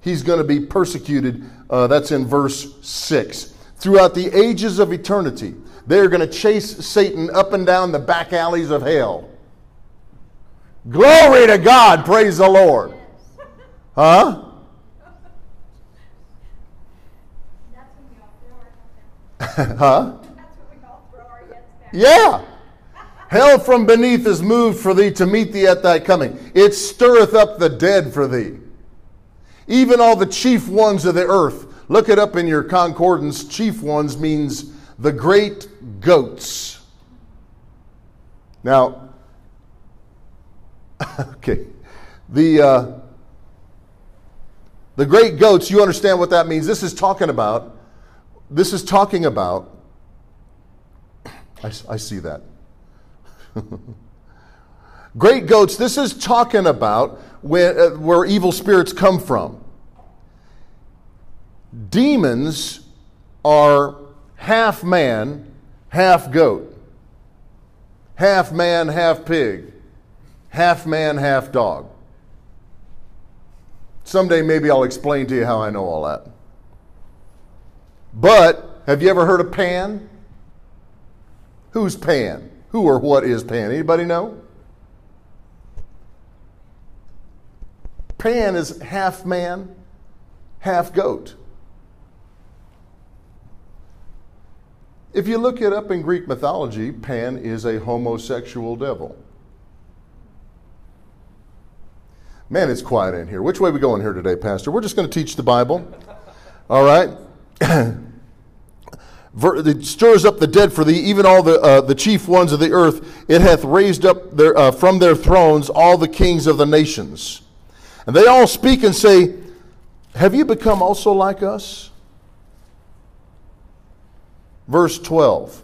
He's going to be persecuted. Uh, that's in verse 6. Throughout the ages of eternity, they're going to chase Satan up and down the back alleys of hell. Glory to God. Praise the Lord. Huh? huh? Yeah. Hell from beneath is moved for thee to meet thee at thy coming. It stirreth up the dead for thee. Even all the chief ones of the earth. Look it up in your concordance. Chief ones means the great goats. Now, okay, the uh, the great goats. You understand what that means? This is talking about. This is talking about. I, I see that. great goats. This is talking about where, uh, where evil spirits come from. Demons are half man, half goat, half man, half pig, half man, half dog. Someday maybe I'll explain to you how I know all that. But have you ever heard of Pan? Who's Pan? Who or what is Pan? Anybody know? Pan is half man, half goat. If you look it up in Greek mythology, Pan is a homosexual devil. Man, it's quiet in here. Which way we going here today, Pastor? We're just going to teach the Bible. All right? it stirs up the dead for thee, even all the, uh, the chief ones of the earth. It hath raised up their, uh, from their thrones all the kings of the nations. And they all speak and say, Have you become also like us? Verse 12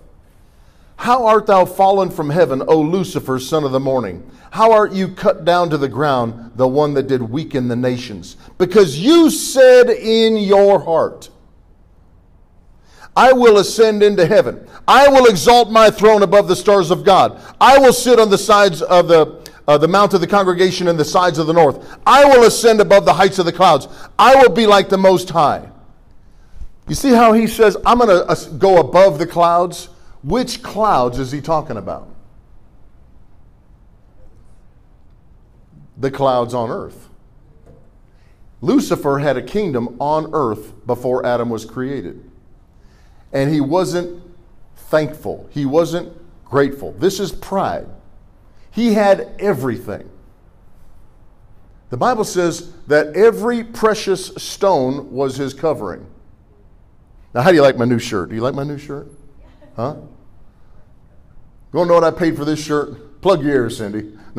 How art thou fallen from heaven, O Lucifer, son of the morning? How art you cut down to the ground, the one that did weaken the nations? Because you said in your heart, I will ascend into heaven. I will exalt my throne above the stars of God. I will sit on the sides of the uh, the mount of the congregation and the sides of the north. I will ascend above the heights of the clouds. I will be like the Most High. You see how he says, I'm going to uh, go above the clouds? Which clouds is he talking about? The clouds on earth. Lucifer had a kingdom on earth before Adam was created. And he wasn't thankful, he wasn't grateful. This is pride. He had everything. The Bible says that every precious stone was his covering. Now, how do you like my new shirt? Do you like my new shirt? Huh? To know what I paid for this shirt? Plug your ears, Cindy.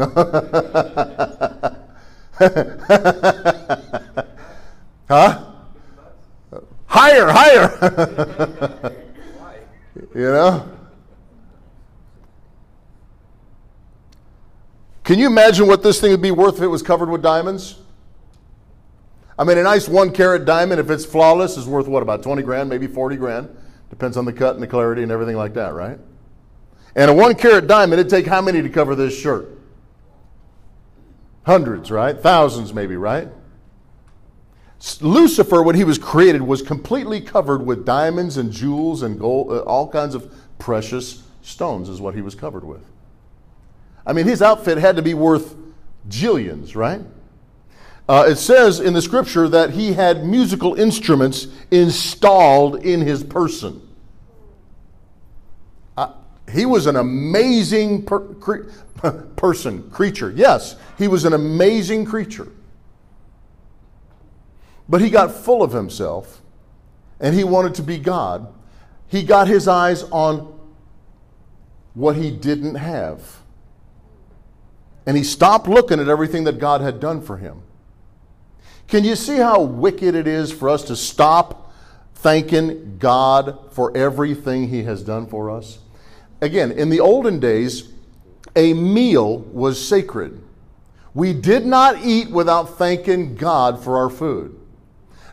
huh? Higher, higher. you know? Can you imagine what this thing would be worth if it was covered with diamonds? I mean, a nice one carat diamond, if it's flawless, is worth what, about 20 grand, maybe 40 grand? Depends on the cut and the clarity and everything like that, right? And a one carat diamond, it'd take how many to cover this shirt? Hundreds, right? Thousands, maybe, right? Lucifer, when he was created, was completely covered with diamonds and jewels and gold, uh, all kinds of precious stones, is what he was covered with. I mean, his outfit had to be worth jillions, right? Uh, it says in the scripture that he had musical instruments installed in his person. Uh, he was an amazing per- cre- person, creature. Yes, he was an amazing creature. But he got full of himself and he wanted to be God, he got his eyes on what he didn't have. And he stopped looking at everything that God had done for him. Can you see how wicked it is for us to stop thanking God for everything he has done for us? Again, in the olden days, a meal was sacred. We did not eat without thanking God for our food.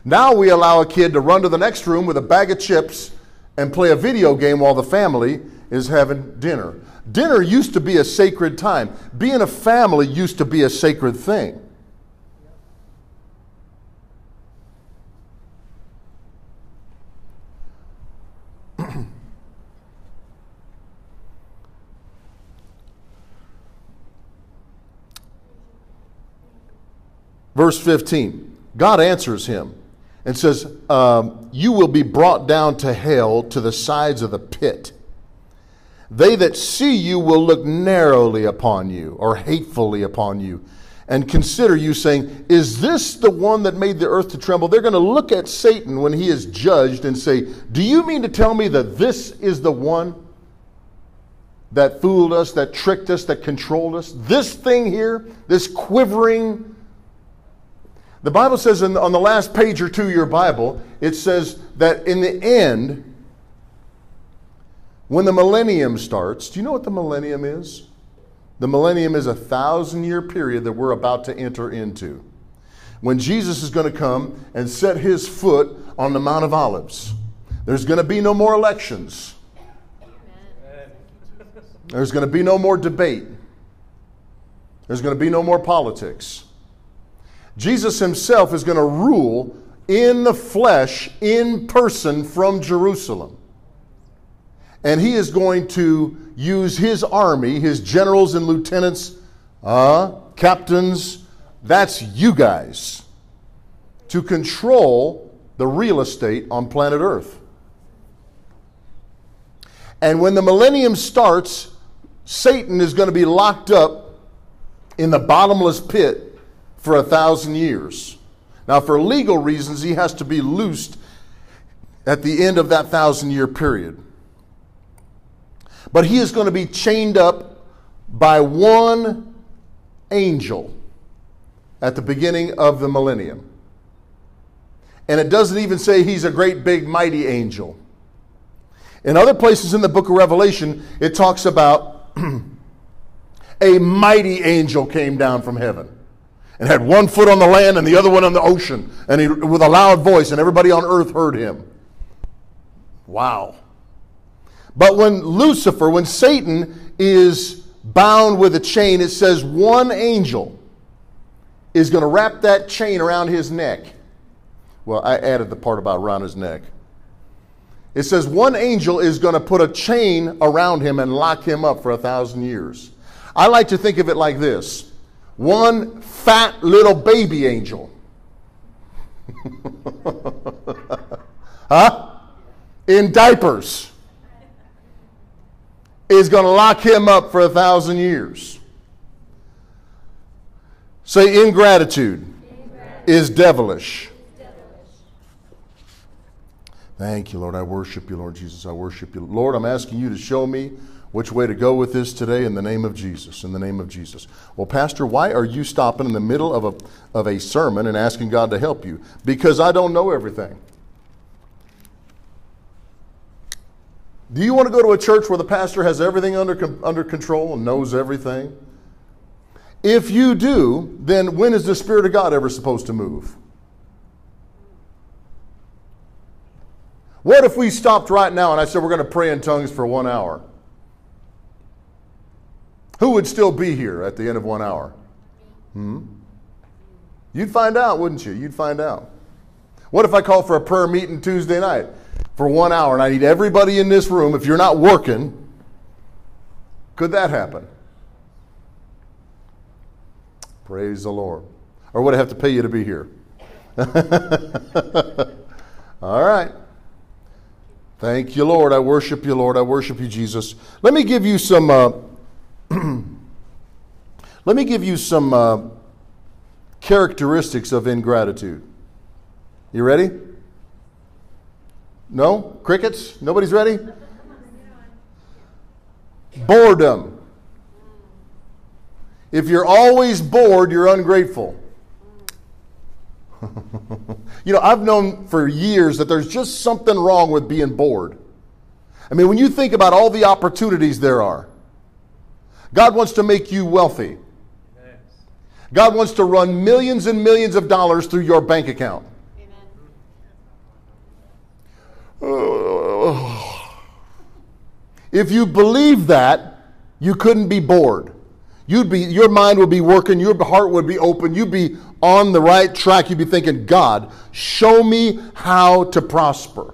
Now we allow a kid to run to the next room with a bag of chips and play a video game while the family is having dinner. Dinner used to be a sacred time. Being a family used to be a sacred thing. Verse 15 God answers him and says, um, You will be brought down to hell to the sides of the pit. They that see you will look narrowly upon you or hatefully upon you and consider you, saying, Is this the one that made the earth to tremble? They're going to look at Satan when he is judged and say, Do you mean to tell me that this is the one that fooled us, that tricked us, that controlled us? This thing here, this quivering the Bible says in, on the last page or two of your Bible, it says that in the end, when the millennium starts, do you know what the millennium is? The millennium is a thousand year period that we're about to enter into. When Jesus is going to come and set his foot on the Mount of Olives, there's going to be no more elections. There's going to be no more debate. There's going to be no more politics. Jesus himself is going to rule in the flesh, in person from Jerusalem. And he is going to use his army, his generals and lieutenants, uh, captains, that's you guys, to control the real estate on planet Earth. And when the millennium starts, Satan is going to be locked up in the bottomless pit for a thousand years. Now, for legal reasons, he has to be loosed at the end of that thousand year period. But he is going to be chained up by one angel at the beginning of the millennium. And it doesn't even say he's a great big mighty angel. In other places in the book of Revelation, it talks about a mighty angel came down from heaven and had one foot on the land and the other one on the ocean, and he, with a loud voice, and everybody on earth heard him. Wow. But when Lucifer, when Satan is bound with a chain, it says one angel is going to wrap that chain around his neck. Well, I added the part about around his neck. It says one angel is going to put a chain around him and lock him up for a thousand years. I like to think of it like this one fat little baby angel. huh? In diapers is going to lock him up for a thousand years. Say, ingratitude, ingratitude. is devilish. Thank you, Lord. I worship you, Lord Jesus. I worship you. Lord, I'm asking you to show me which way to go with this today in the name of Jesus. In the name of Jesus. Well, Pastor, why are you stopping in the middle of a, of a sermon and asking God to help you? Because I don't know everything. Do you want to go to a church where the pastor has everything under, under control and knows everything? If you do, then when is the Spirit of God ever supposed to move? What if we stopped right now and I said we're going to pray in tongues for one hour? Who would still be here at the end of one hour? Hmm? You'd find out, wouldn't you? You'd find out. What if I call for a prayer meeting Tuesday night for one hour and I need everybody in this room? If you're not working, could that happen? Praise the Lord. Or would I have to pay you to be here? All right. Thank you, Lord. I worship you, Lord. I worship you, Jesus. Let me give you some. Uh, Let me give you some uh, characteristics of ingratitude. You ready? No? Crickets? Nobody's ready? Boredom. If you're always bored, you're ungrateful. you know, I've known for years that there's just something wrong with being bored. I mean, when you think about all the opportunities there are, God wants to make you wealthy. God wants to run millions and millions of dollars through your bank account. If you believe that, you couldn't be bored. You'd be, your mind would be working, your heart would be open, you'd be on the right track. You'd be thinking, God, show me how to prosper.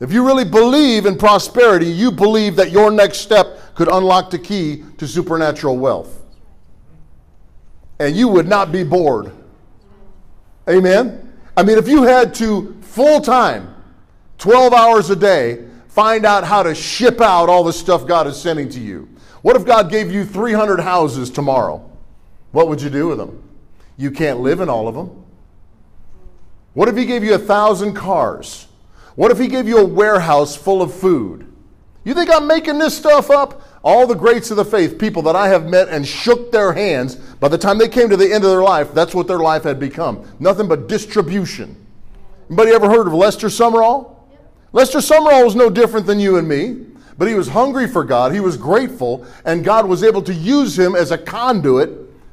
If you really believe in prosperity, you believe that your next step could unlock the key to supernatural wealth. And you would not be bored. Amen? I mean, if you had to full time, 12 hours a day, find out how to ship out all the stuff God is sending to you. What if God gave you 300 houses tomorrow? What would you do with them? You can't live in all of them. What if He gave you a thousand cars? What if He gave you a warehouse full of food? You think I'm making this stuff up? All the greats of the faith, people that I have met and shook their hands, by the time they came to the end of their life, that's what their life had become. Nothing but distribution. Anybody ever heard of Lester Sumrall? Lester Sumrall was no different than you and me, but he was hungry for God. He was grateful, and God was able to use him as a conduit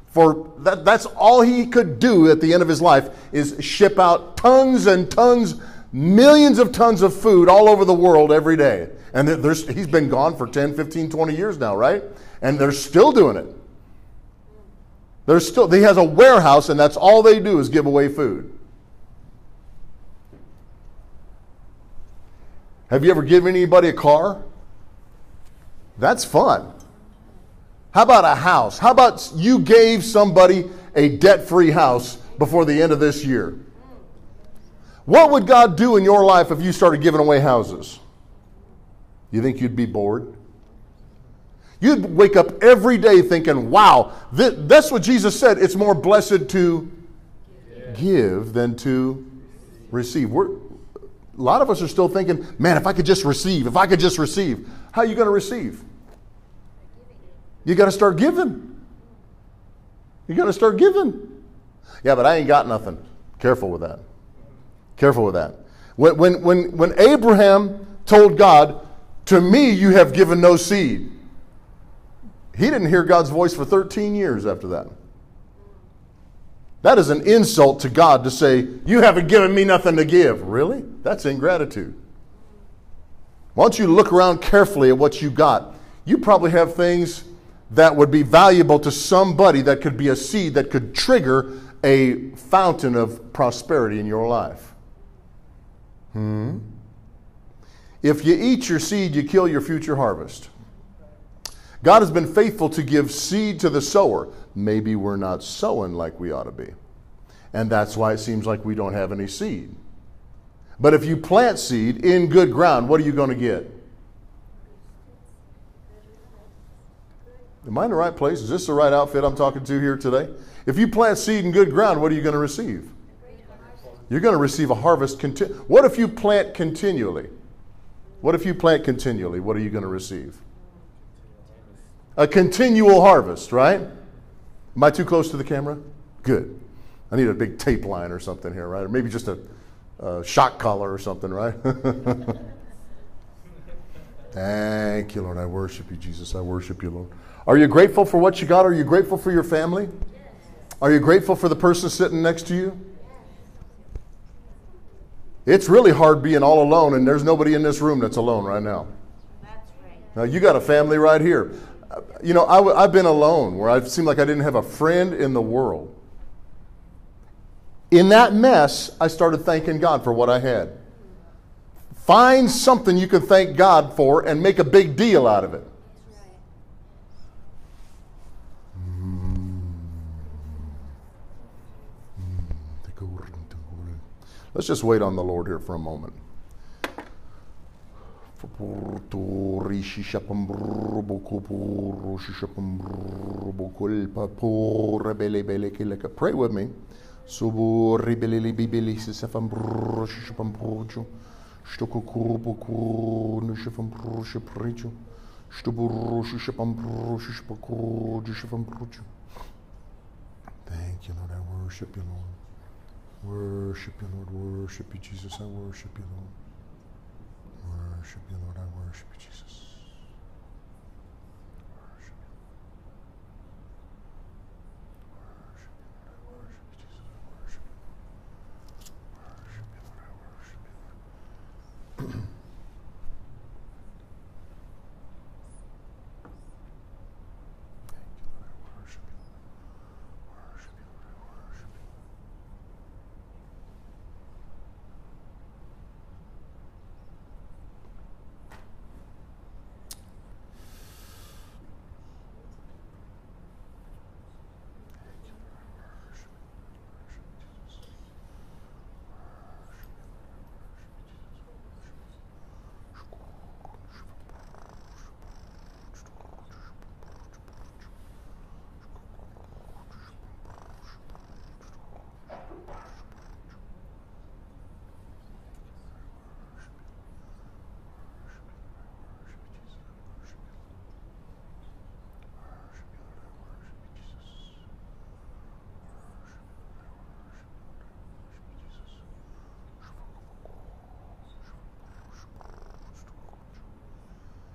for that. That's all he could do at the end of his life is ship out tons and tons, millions of tons of food all over the world every day. And there's, he's been gone for 10, 15, 20 years now, right? And they're still doing it. They're still, he has a warehouse, and that's all they do is give away food. Have you ever given anybody a car? That's fun. How about a house? How about you gave somebody a debt free house before the end of this year? What would God do in your life if you started giving away houses? You think you'd be bored? You'd wake up every day thinking, wow, th- that's what Jesus said. It's more blessed to give than to receive. We're, a lot of us are still thinking, man, if I could just receive, if I could just receive. How are you going to receive? You got to start giving. You got to start giving. Yeah, but I ain't got nothing. Careful with that. Careful with that. When, when, when, when Abraham told God, To me you have given no seed, he didn't hear God's voice for 13 years after that. That is an insult to God to say, You haven't given me nothing to give. Really? That's ingratitude. Why don't you look around carefully at what you got? You probably have things that would be valuable to somebody that could be a seed that could trigger a fountain of prosperity in your life. Hmm? If you eat your seed, you kill your future harvest. God has been faithful to give seed to the sower. Maybe we're not sowing like we ought to be. And that's why it seems like we don't have any seed. But if you plant seed in good ground, what are you going to get? Am I in the right place? Is this the right outfit I'm talking to here today? If you plant seed in good ground, what are you going to receive? You're going to receive a harvest. Conti- what if you plant continually? What if you plant continually? What are you going to receive? A continual harvest, right? Am I too close to the camera? Good. I need a big tape line or something here, right? Or maybe just a, a shock collar or something, right? Thank you, Lord. I worship you, Jesus. I worship you, Lord. Are you grateful for what you got? Are you grateful for your family? Are you grateful for the person sitting next to you? It's really hard being all alone, and there's nobody in this room that's alone right now. Now, you got a family right here. You know, i w- I've been alone where I've seemed like I didn't have a friend in the world. In that mess, I started thanking God for what I had. Find something you can thank God for and make a big deal out of it. Let's just wait on the Lord here for a moment. Pray with me. Thank you, Lord. I worship you, Lord. Worship you, Lord. Worship you, Jesus. I worship you, Lord. Worship you, Lord. I worship you, Jesus. Worship you. Worship you, Lord. I worship you, Jesus. I worship you. Worship you, Lord. I worship you, Lord. Thank you, Lord. I worship you. Worship you, Lord. I worship you. Shebelebeleleke bambu, ruboleleke bambu. Furri feleleki perroshi shapambu. Shuporroshi shapaku. Thank you, Lord. I worship you, Lord. I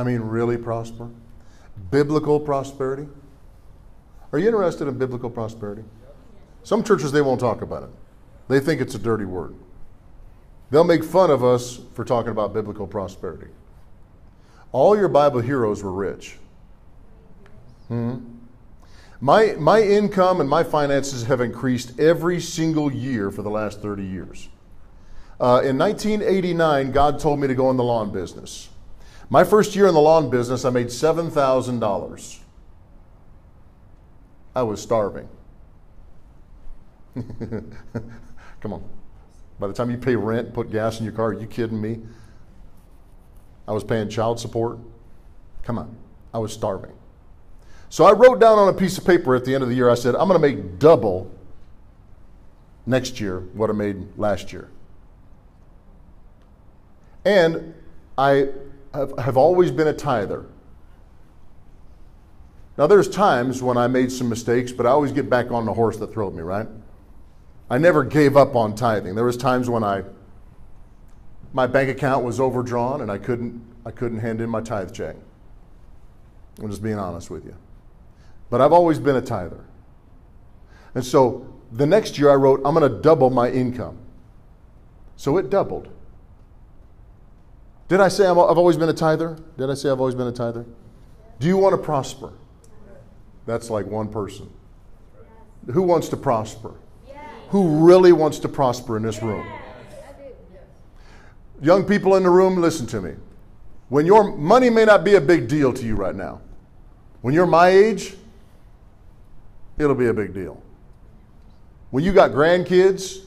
I mean, really prosper? Biblical prosperity? Are you interested in biblical prosperity? Some churches, they won't talk about it. They think it's a dirty word. They'll make fun of us for talking about biblical prosperity. All your Bible heroes were rich. Hmm? My, my income and my finances have increased every single year for the last 30 years. Uh, in 1989, God told me to go in the lawn business. My first year in the lawn business, I made $7,000. I was starving. Come on. By the time you pay rent, and put gas in your car, are you kidding me? I was paying child support. Come on. I was starving. So I wrote down on a piece of paper at the end of the year, I said, I'm going to make double next year what I made last year. And I have, have always been a tither. Now, there's times when I made some mistakes, but I always get back on the horse that throwed me, right? I never gave up on tithing. There was times when I my bank account was overdrawn and I couldn't I couldn't hand in my tithe check. I'm just being honest with you. But I've always been a tither. And so the next year I wrote, I'm going to double my income. So it doubled. Did I say i have always been a tither? Did I say I've always been a tither? Do you want to prosper? That's like one person. Who wants to prosper? Who really wants to prosper in this room? Young people in the room, listen to me. When your money may not be a big deal to you right now, when you're my age, it'll be a big deal. When you got grandkids,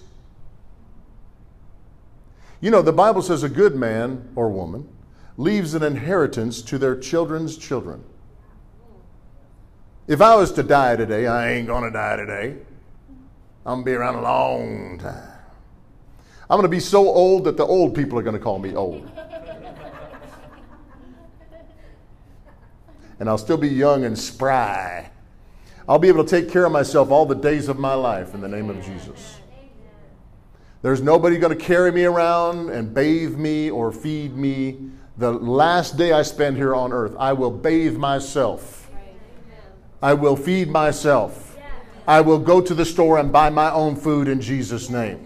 you know, the Bible says a good man or woman leaves an inheritance to their children's children. If I was to die today, I ain't going to die today. I'm going to be around a long time. I'm going to be so old that the old people are going to call me old. and I'll still be young and spry. I'll be able to take care of myself all the days of my life in the name of Jesus. There's nobody going to carry me around and bathe me or feed me. The last day I spend here on earth, I will bathe myself. I will feed myself. I will go to the store and buy my own food in Jesus' name.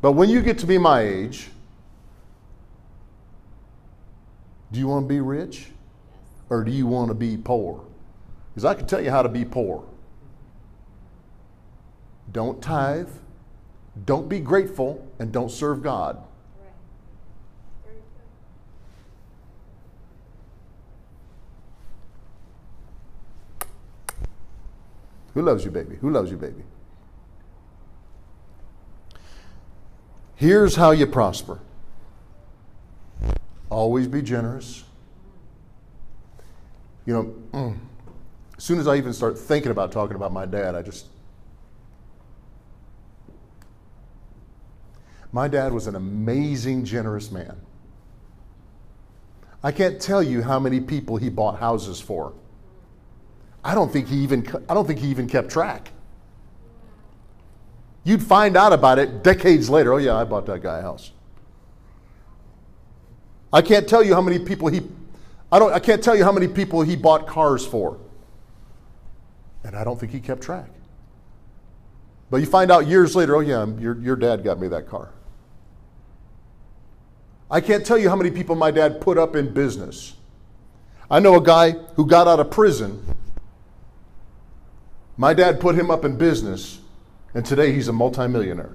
But when you get to be my age, do you want to be rich or do you want to be poor? Because I can tell you how to be poor. Don't tithe Don't be grateful and don't serve God. Who loves you, baby? Who loves you, baby? Here's how you prosper always be generous. You know, as soon as I even start thinking about talking about my dad, I just. My dad was an amazing, generous man. I can't tell you how many people he bought houses for. I don't think he even I don't think he even kept track. You'd find out about it decades later. Oh yeah, I bought that guy a house. I can't tell you how many people he I don't I can't tell you how many people he bought cars for. And I don't think he kept track. But you find out years later, oh yeah, your, your dad got me that car. I can't tell you how many people my dad put up in business. I know a guy who got out of prison my dad put him up in business, and today he's a multimillionaire.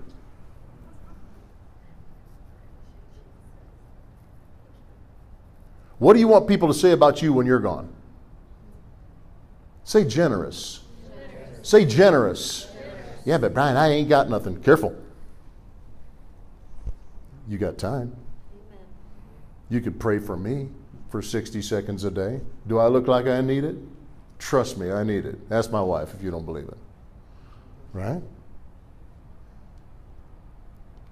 What do you want people to say about you when you're gone? Say generous. generous. Say generous. generous. Yeah, but Brian, I ain't got nothing. Careful. You got time. You could pray for me for 60 seconds a day. Do I look like I need it? Trust me, I need it. Ask my wife if you don't believe it. Right?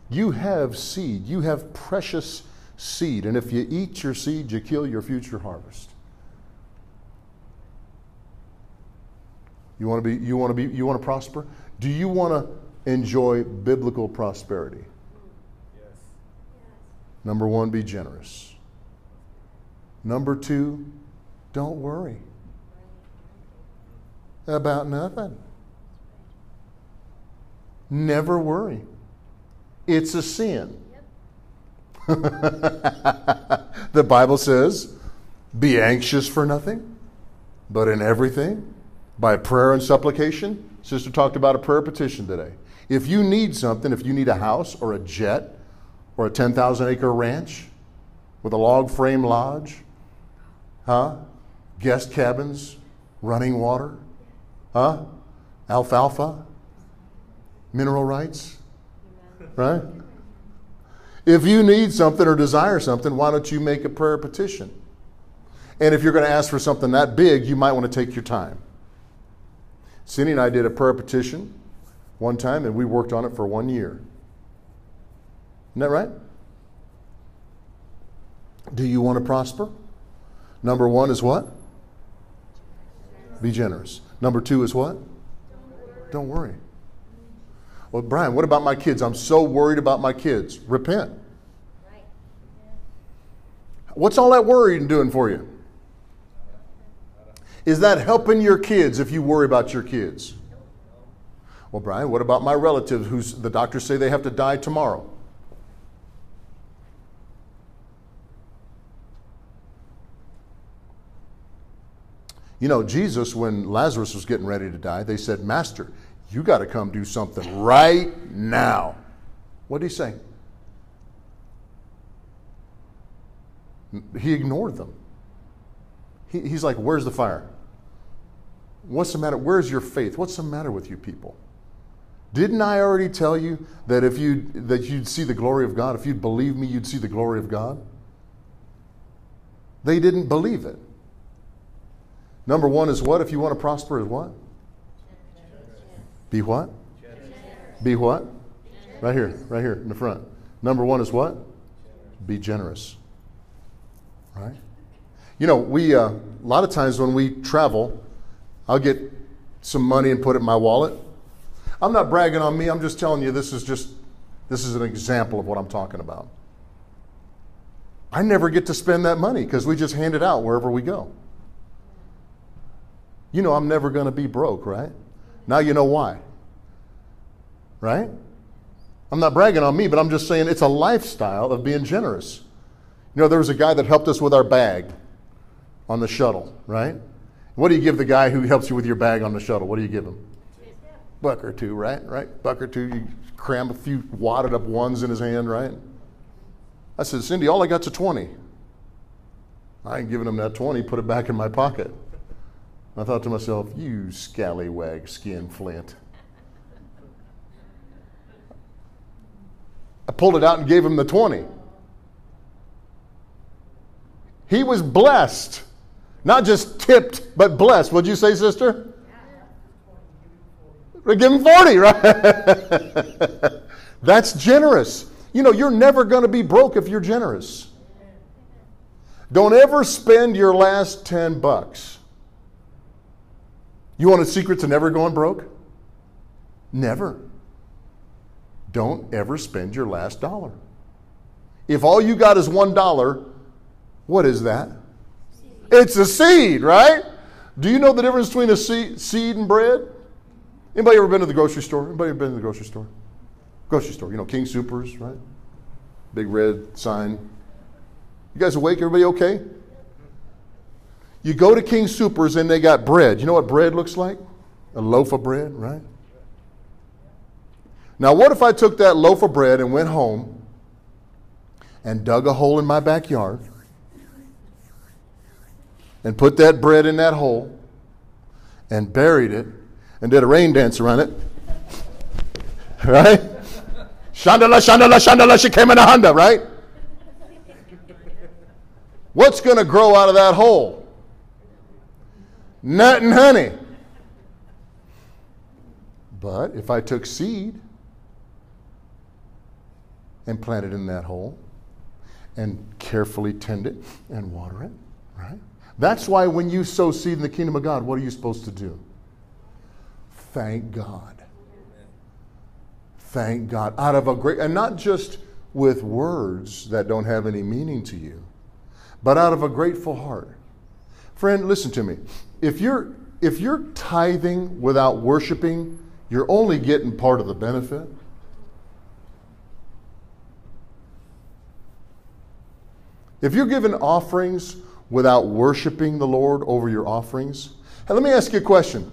You have seed. You have precious seed. And if you eat your seed, you kill your future harvest. You want to be you want to be you want to prosper? Do you want to enjoy biblical prosperity? Number 1, be generous. Number 2, don't worry about nothing. Never worry. It's a sin. the Bible says, be anxious for nothing, but in everything, by prayer and supplication. Sister talked about a prayer petition today. If you need something, if you need a house or a jet or a 10,000 acre ranch with a log frame lodge, huh? Guest cabins, running water, Huh? Alfalfa? Mineral rights? Right? If you need something or desire something, why don't you make a prayer petition? And if you're going to ask for something that big, you might want to take your time. Cindy and I did a prayer petition one time, and we worked on it for one year. Isn't that right? Do you want to prosper? Number one is what? Be generous. Number two is what? Don't worry. Well, Brian, what about my kids? I'm so worried about my kids. Repent. What's all that worrying doing for you? Is that helping your kids if you worry about your kids? Well, Brian, what about my relatives who's the doctors say they have to die tomorrow? You know, Jesus, when Lazarus was getting ready to die, they said, Master, you got to come do something right now. What did he say? He ignored them. He, he's like, Where's the fire? What's the matter? Where's your faith? What's the matter with you people? Didn't I already tell you that if you that you'd see the glory of God, if you'd believe me, you'd see the glory of God? They didn't believe it. Number one is what? If you want to prosper, is what? Be what? Be what? Right here, right here in the front. Number one is what? Be generous. Right? You know, we uh, a lot of times when we travel, I'll get some money and put it in my wallet. I'm not bragging on me. I'm just telling you this is just this is an example of what I'm talking about. I never get to spend that money because we just hand it out wherever we go. You know I'm never going to be broke, right? Now you know why. Right? I'm not bragging on me, but I'm just saying it's a lifestyle of being generous. You know, there was a guy that helped us with our bag on the shuttle, right? What do you give the guy who helps you with your bag on the shuttle? What do you give him? Buck or two, right? Right? Buck or two, you cram a few wadded up ones in his hand, right? I said, Cindy, all I got's a 20. I ain't giving him that 20, put it back in my pocket. I thought to myself, you scallywag skin flint. I pulled it out and gave him the 20. He was blessed. Not just tipped, but blessed. What'd you say, sister? Give him 40, right? That's generous. You know, you're never going to be broke if you're generous. Don't ever spend your last 10 bucks. You want a secret to never going broke? Never. Don't ever spend your last dollar. If all you got is one dollar, what is that? It's a seed, right? Do you know the difference between a seed and bread? Anybody ever been to the grocery store? Anybody ever been to the grocery store? Grocery store, you know, King Supers, right? Big red sign. You guys awake? Everybody okay? You go to King Supers and they got bread. You know what bread looks like? A loaf of bread, right? Now, what if I took that loaf of bread and went home and dug a hole in my backyard and put that bread in that hole and buried it and did a rain dance around it. Right? Shandala, shandala, shandala, she came in a Honda, right? What's going to grow out of that hole? Nut and honey. But if I took seed and planted in that hole and carefully tend it and water it, right? That's why when you sow seed in the kingdom of God, what are you supposed to do? Thank God. Thank God. Out of a great, and not just with words that don't have any meaning to you, but out of a grateful heart. Friend, listen to me. If you're if you're tithing without worshiping, you're only getting part of the benefit. If you're giving offerings without worshiping the Lord over your offerings? Hey, let me ask you a question.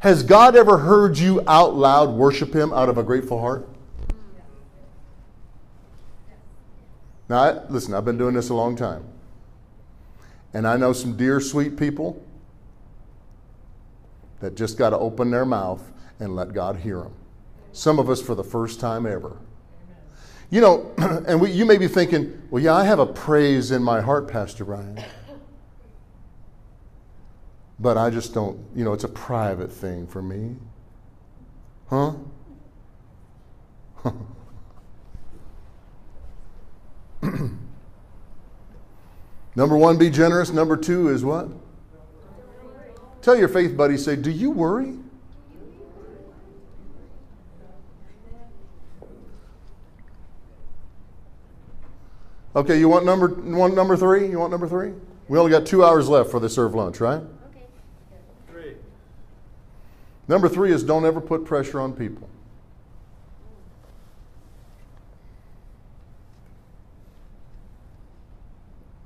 Has God ever heard you out loud worship Him out of a grateful heart? Now, I, listen, I've been doing this a long time. And I know some dear, sweet people that just got to open their mouth and let God hear them. Some of us for the first time ever. You know, and we, you may be thinking, well, yeah, I have a praise in my heart, Pastor Brian. But I just don't, you know, it's a private thing for me. Huh? Number one, be generous. Number two is what? Tell your faith buddy, say, Do you worry? Okay, you want number want number three? You want number three? We only got two hours left for the serve lunch, right? Okay. Three. Number three is don't ever put pressure on people.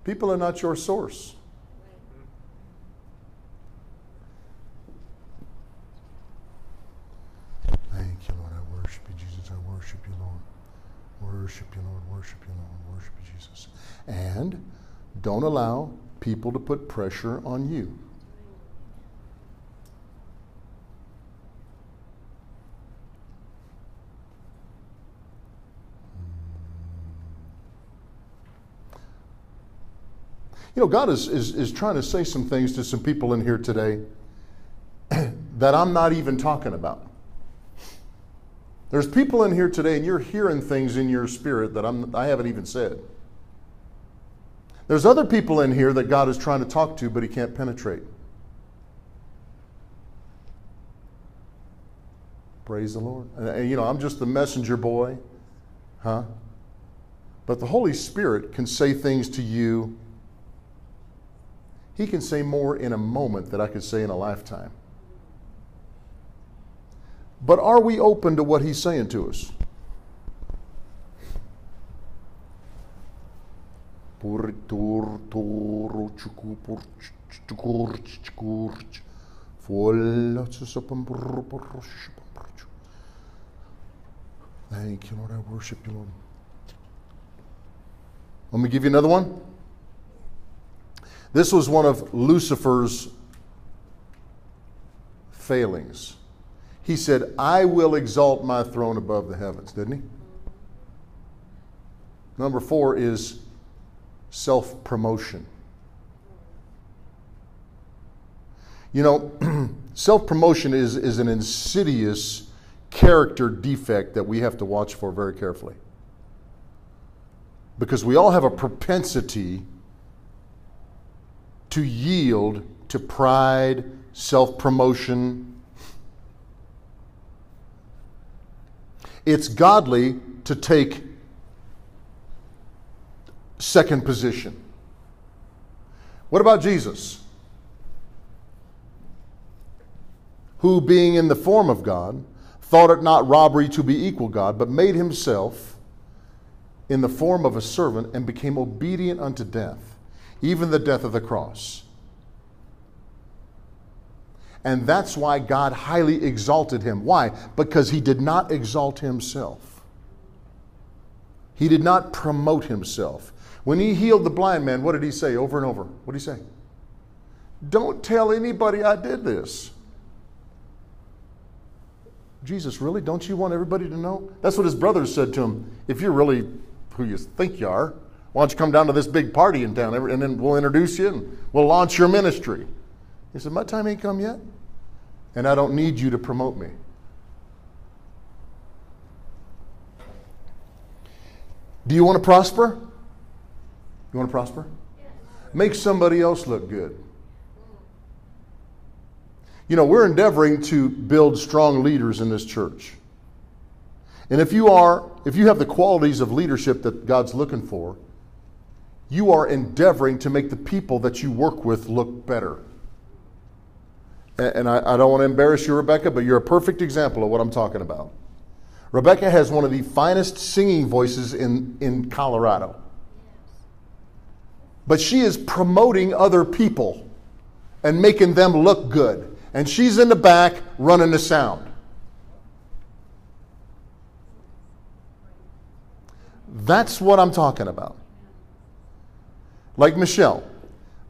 People are not your source. Thank you, Lord. I worship you, Jesus. I worship you, Lord. Worship you, Lord. Worship you, Lord. Worship you, Jesus. And don't allow people to put pressure on you. You know, God is, is, is trying to say some things to some people in here today that I'm not even talking about. There's people in here today, and you're hearing things in your spirit that I'm, I haven't even said. There's other people in here that God is trying to talk to, but He can't penetrate. Praise the Lord. And, and, you know, I'm just the messenger boy, huh? But the Holy Spirit can say things to you. He can say more in a moment than I could say in a lifetime. But are we open to what He's saying to us? Thank you, Lord. I worship you, Lord. Let me give you another one. This was one of Lucifer's failings. He said, I will exalt my throne above the heavens, didn't he? Number four is self promotion. You know, self promotion is, is an insidious character defect that we have to watch for very carefully. Because we all have a propensity to yield to pride, self promotion. It's godly to take second position. What about Jesus? Who, being in the form of God, thought it not robbery to be equal God, but made himself in the form of a servant and became obedient unto death, even the death of the cross. And that's why God highly exalted him. Why? Because he did not exalt himself. He did not promote himself. When he healed the blind man, what did he say over and over? What did he say? Don't tell anybody I did this. Jesus, really? Don't you want everybody to know? That's what his brothers said to him. If you're really who you think you are, why don't you come down to this big party in town and then we'll introduce you and we'll launch your ministry. He said, My time ain't come yet, and I don't need you to promote me. Do you want to prosper? You want to prosper? Make somebody else look good. You know, we're endeavoring to build strong leaders in this church. And if you are, if you have the qualities of leadership that God's looking for, you are endeavoring to make the people that you work with look better. And I, I don't want to embarrass you, Rebecca, but you're a perfect example of what I'm talking about. Rebecca has one of the finest singing voices in, in Colorado. But she is promoting other people and making them look good. And she's in the back running the sound. That's what I'm talking about. Like Michelle.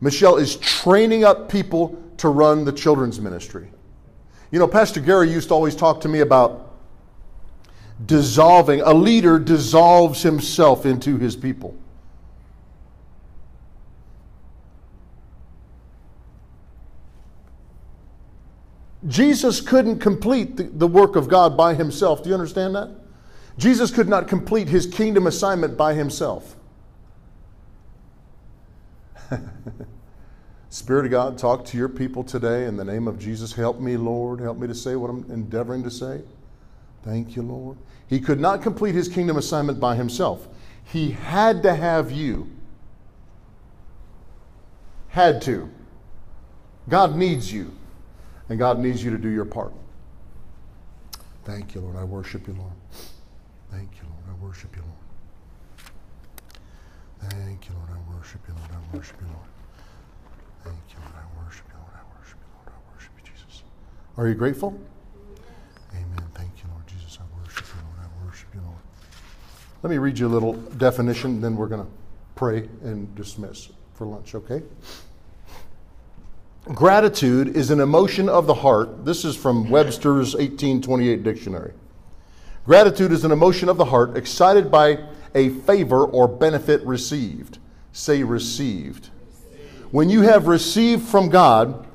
Michelle is training up people to run the children's ministry. You know, Pastor Gary used to always talk to me about dissolving. A leader dissolves himself into his people. Jesus couldn't complete the, the, work of God by himself. Do you understand that? Jesus could not complete his kingdom assignment by himself. Spirit of God, talk to your people today in the name of Jesus. Help me, Lord. Help me to say what I'm endeavoring to say. Thank you, Lord. He could not complete his kingdom assignment by himself. He had to have you. Had to. God needs you. And God needs you to do your part. Thank you, Lord. I worship you, Lord. Thank you, Lord. I worship you, Lord. Thank you, Lord. I worship you, Lord. I worship you, Lord. Thank you, Lord. I worship you, Lord. I worship you, Lord. I worship you, Jesus. Are you grateful? Amen. Thank you, Lord Jesus. I worship you, Lord. I worship you, Lord. Let me read you a little definition, then we're going to pray and dismiss for lunch, okay? Gratitude is an emotion of the heart. This is from Webster's 1828 dictionary. Gratitude is an emotion of the heart excited by a favor or benefit received. Say received. When you have received from God,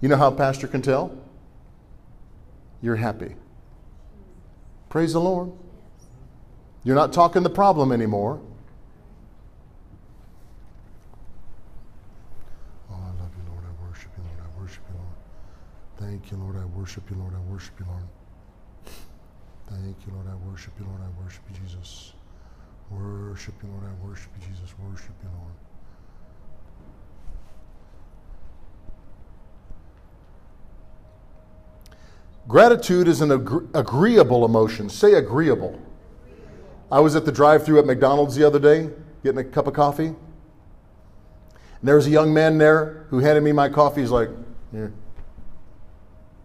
you know how pastor can tell? You're happy. Praise the Lord. You're not talking the problem anymore. Oh, I love you, Lord. I worship you, Lord. I worship you, Lord. Thank you, Lord. I worship you, Lord. I worship you, Lord. Thank you, Lord. I worship you, Lord. I worship you, Jesus. Worship you, Lord. I worship you, Jesus. Worship you, Lord. Gratitude is an agreeable emotion. Say agreeable. I was at the drive through at McDonald's the other day getting a cup of coffee. And there was a young man there who handed me my coffee. He's like, here.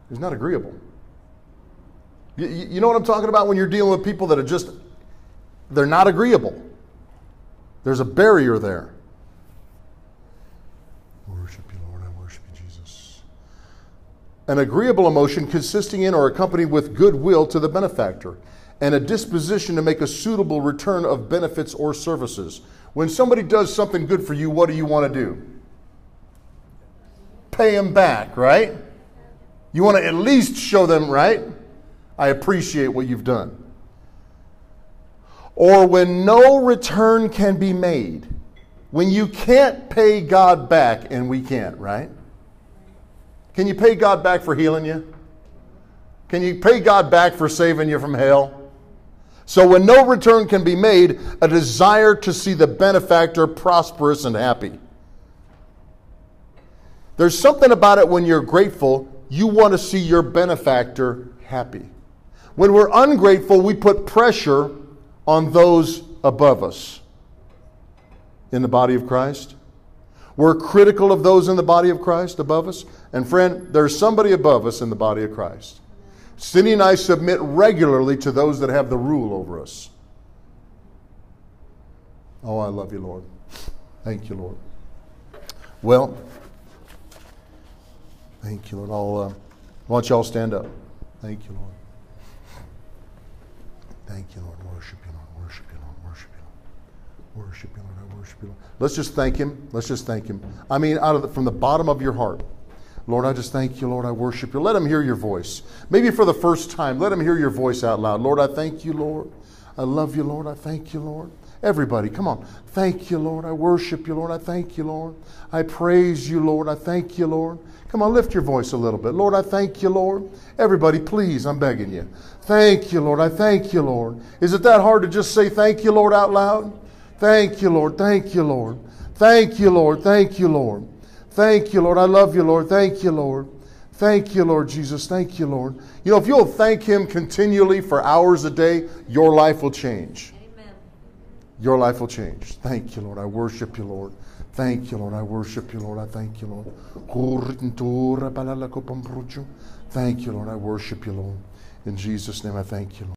He's not agreeable. You, you know what I'm talking about when you're dealing with people that are just, they're not agreeable. There's a barrier there. Worship you, Lord. I worship you, Jesus. An agreeable emotion consisting in or accompanied with goodwill to the benefactor and a disposition to make a suitable return of benefits or services. When somebody does something good for you, what do you want to do? Pay them back, right? You want to at least show them, right? I appreciate what you've done. Or when no return can be made, when you can't pay God back, and we can't, right? Can you pay God back for healing you? Can you pay God back for saving you from hell? So, when no return can be made, a desire to see the benefactor prosperous and happy. There's something about it when you're grateful, you want to see your benefactor happy. When we're ungrateful, we put pressure on those above us in the body of Christ. We're critical of those in the body of Christ above us. And friend, there's somebody above us in the body of Christ. Cindy and I submit regularly to those that have the rule over us. Oh, I love you, Lord. Thank you, Lord. Well, thank you, Lord. I'll, uh, why don't y'all stand up? Thank you, Lord. Thank you, Lord. Worship you, Lord. Worship you, Lord. Worship you, Lord. Worship you, Lord. I worship you, Lord. Let's just thank Him. Let's just thank Him. I mean, out of the, from the bottom of your heart. Lord, I just thank you, Lord. I worship you. Let him hear your voice. Maybe for the first time, let him hear your voice out loud. Lord, I thank you, Lord. I love you, Lord. I thank you, Lord. Everybody, come on. Thank you, Lord. I worship you, Lord. I thank you, Lord. I praise you, Lord. I thank you, Lord. Come on, lift your voice a little bit. Lord, I thank you, Lord. Everybody, please, I'm begging you. Thank you, Lord. I thank you, Lord. Is it that hard to just say thank you, Lord, out loud? Thank you, Lord. Thank you, Lord. Thank you, Lord. Thank you, Lord. Thank you, Lord. I love you, Lord. Thank you, Lord. Thank you, Lord Jesus. Thank you, Lord. You know, if you'll thank Him continually for hours a day, your life will change. Amen. Your life will change. Thank you, Lord. I worship you, Lord. Thank you, Lord. I worship you, Lord. I thank you, Lord. Thank you, Lord. I worship you, Lord. In Jesus' name, I thank you, Lord.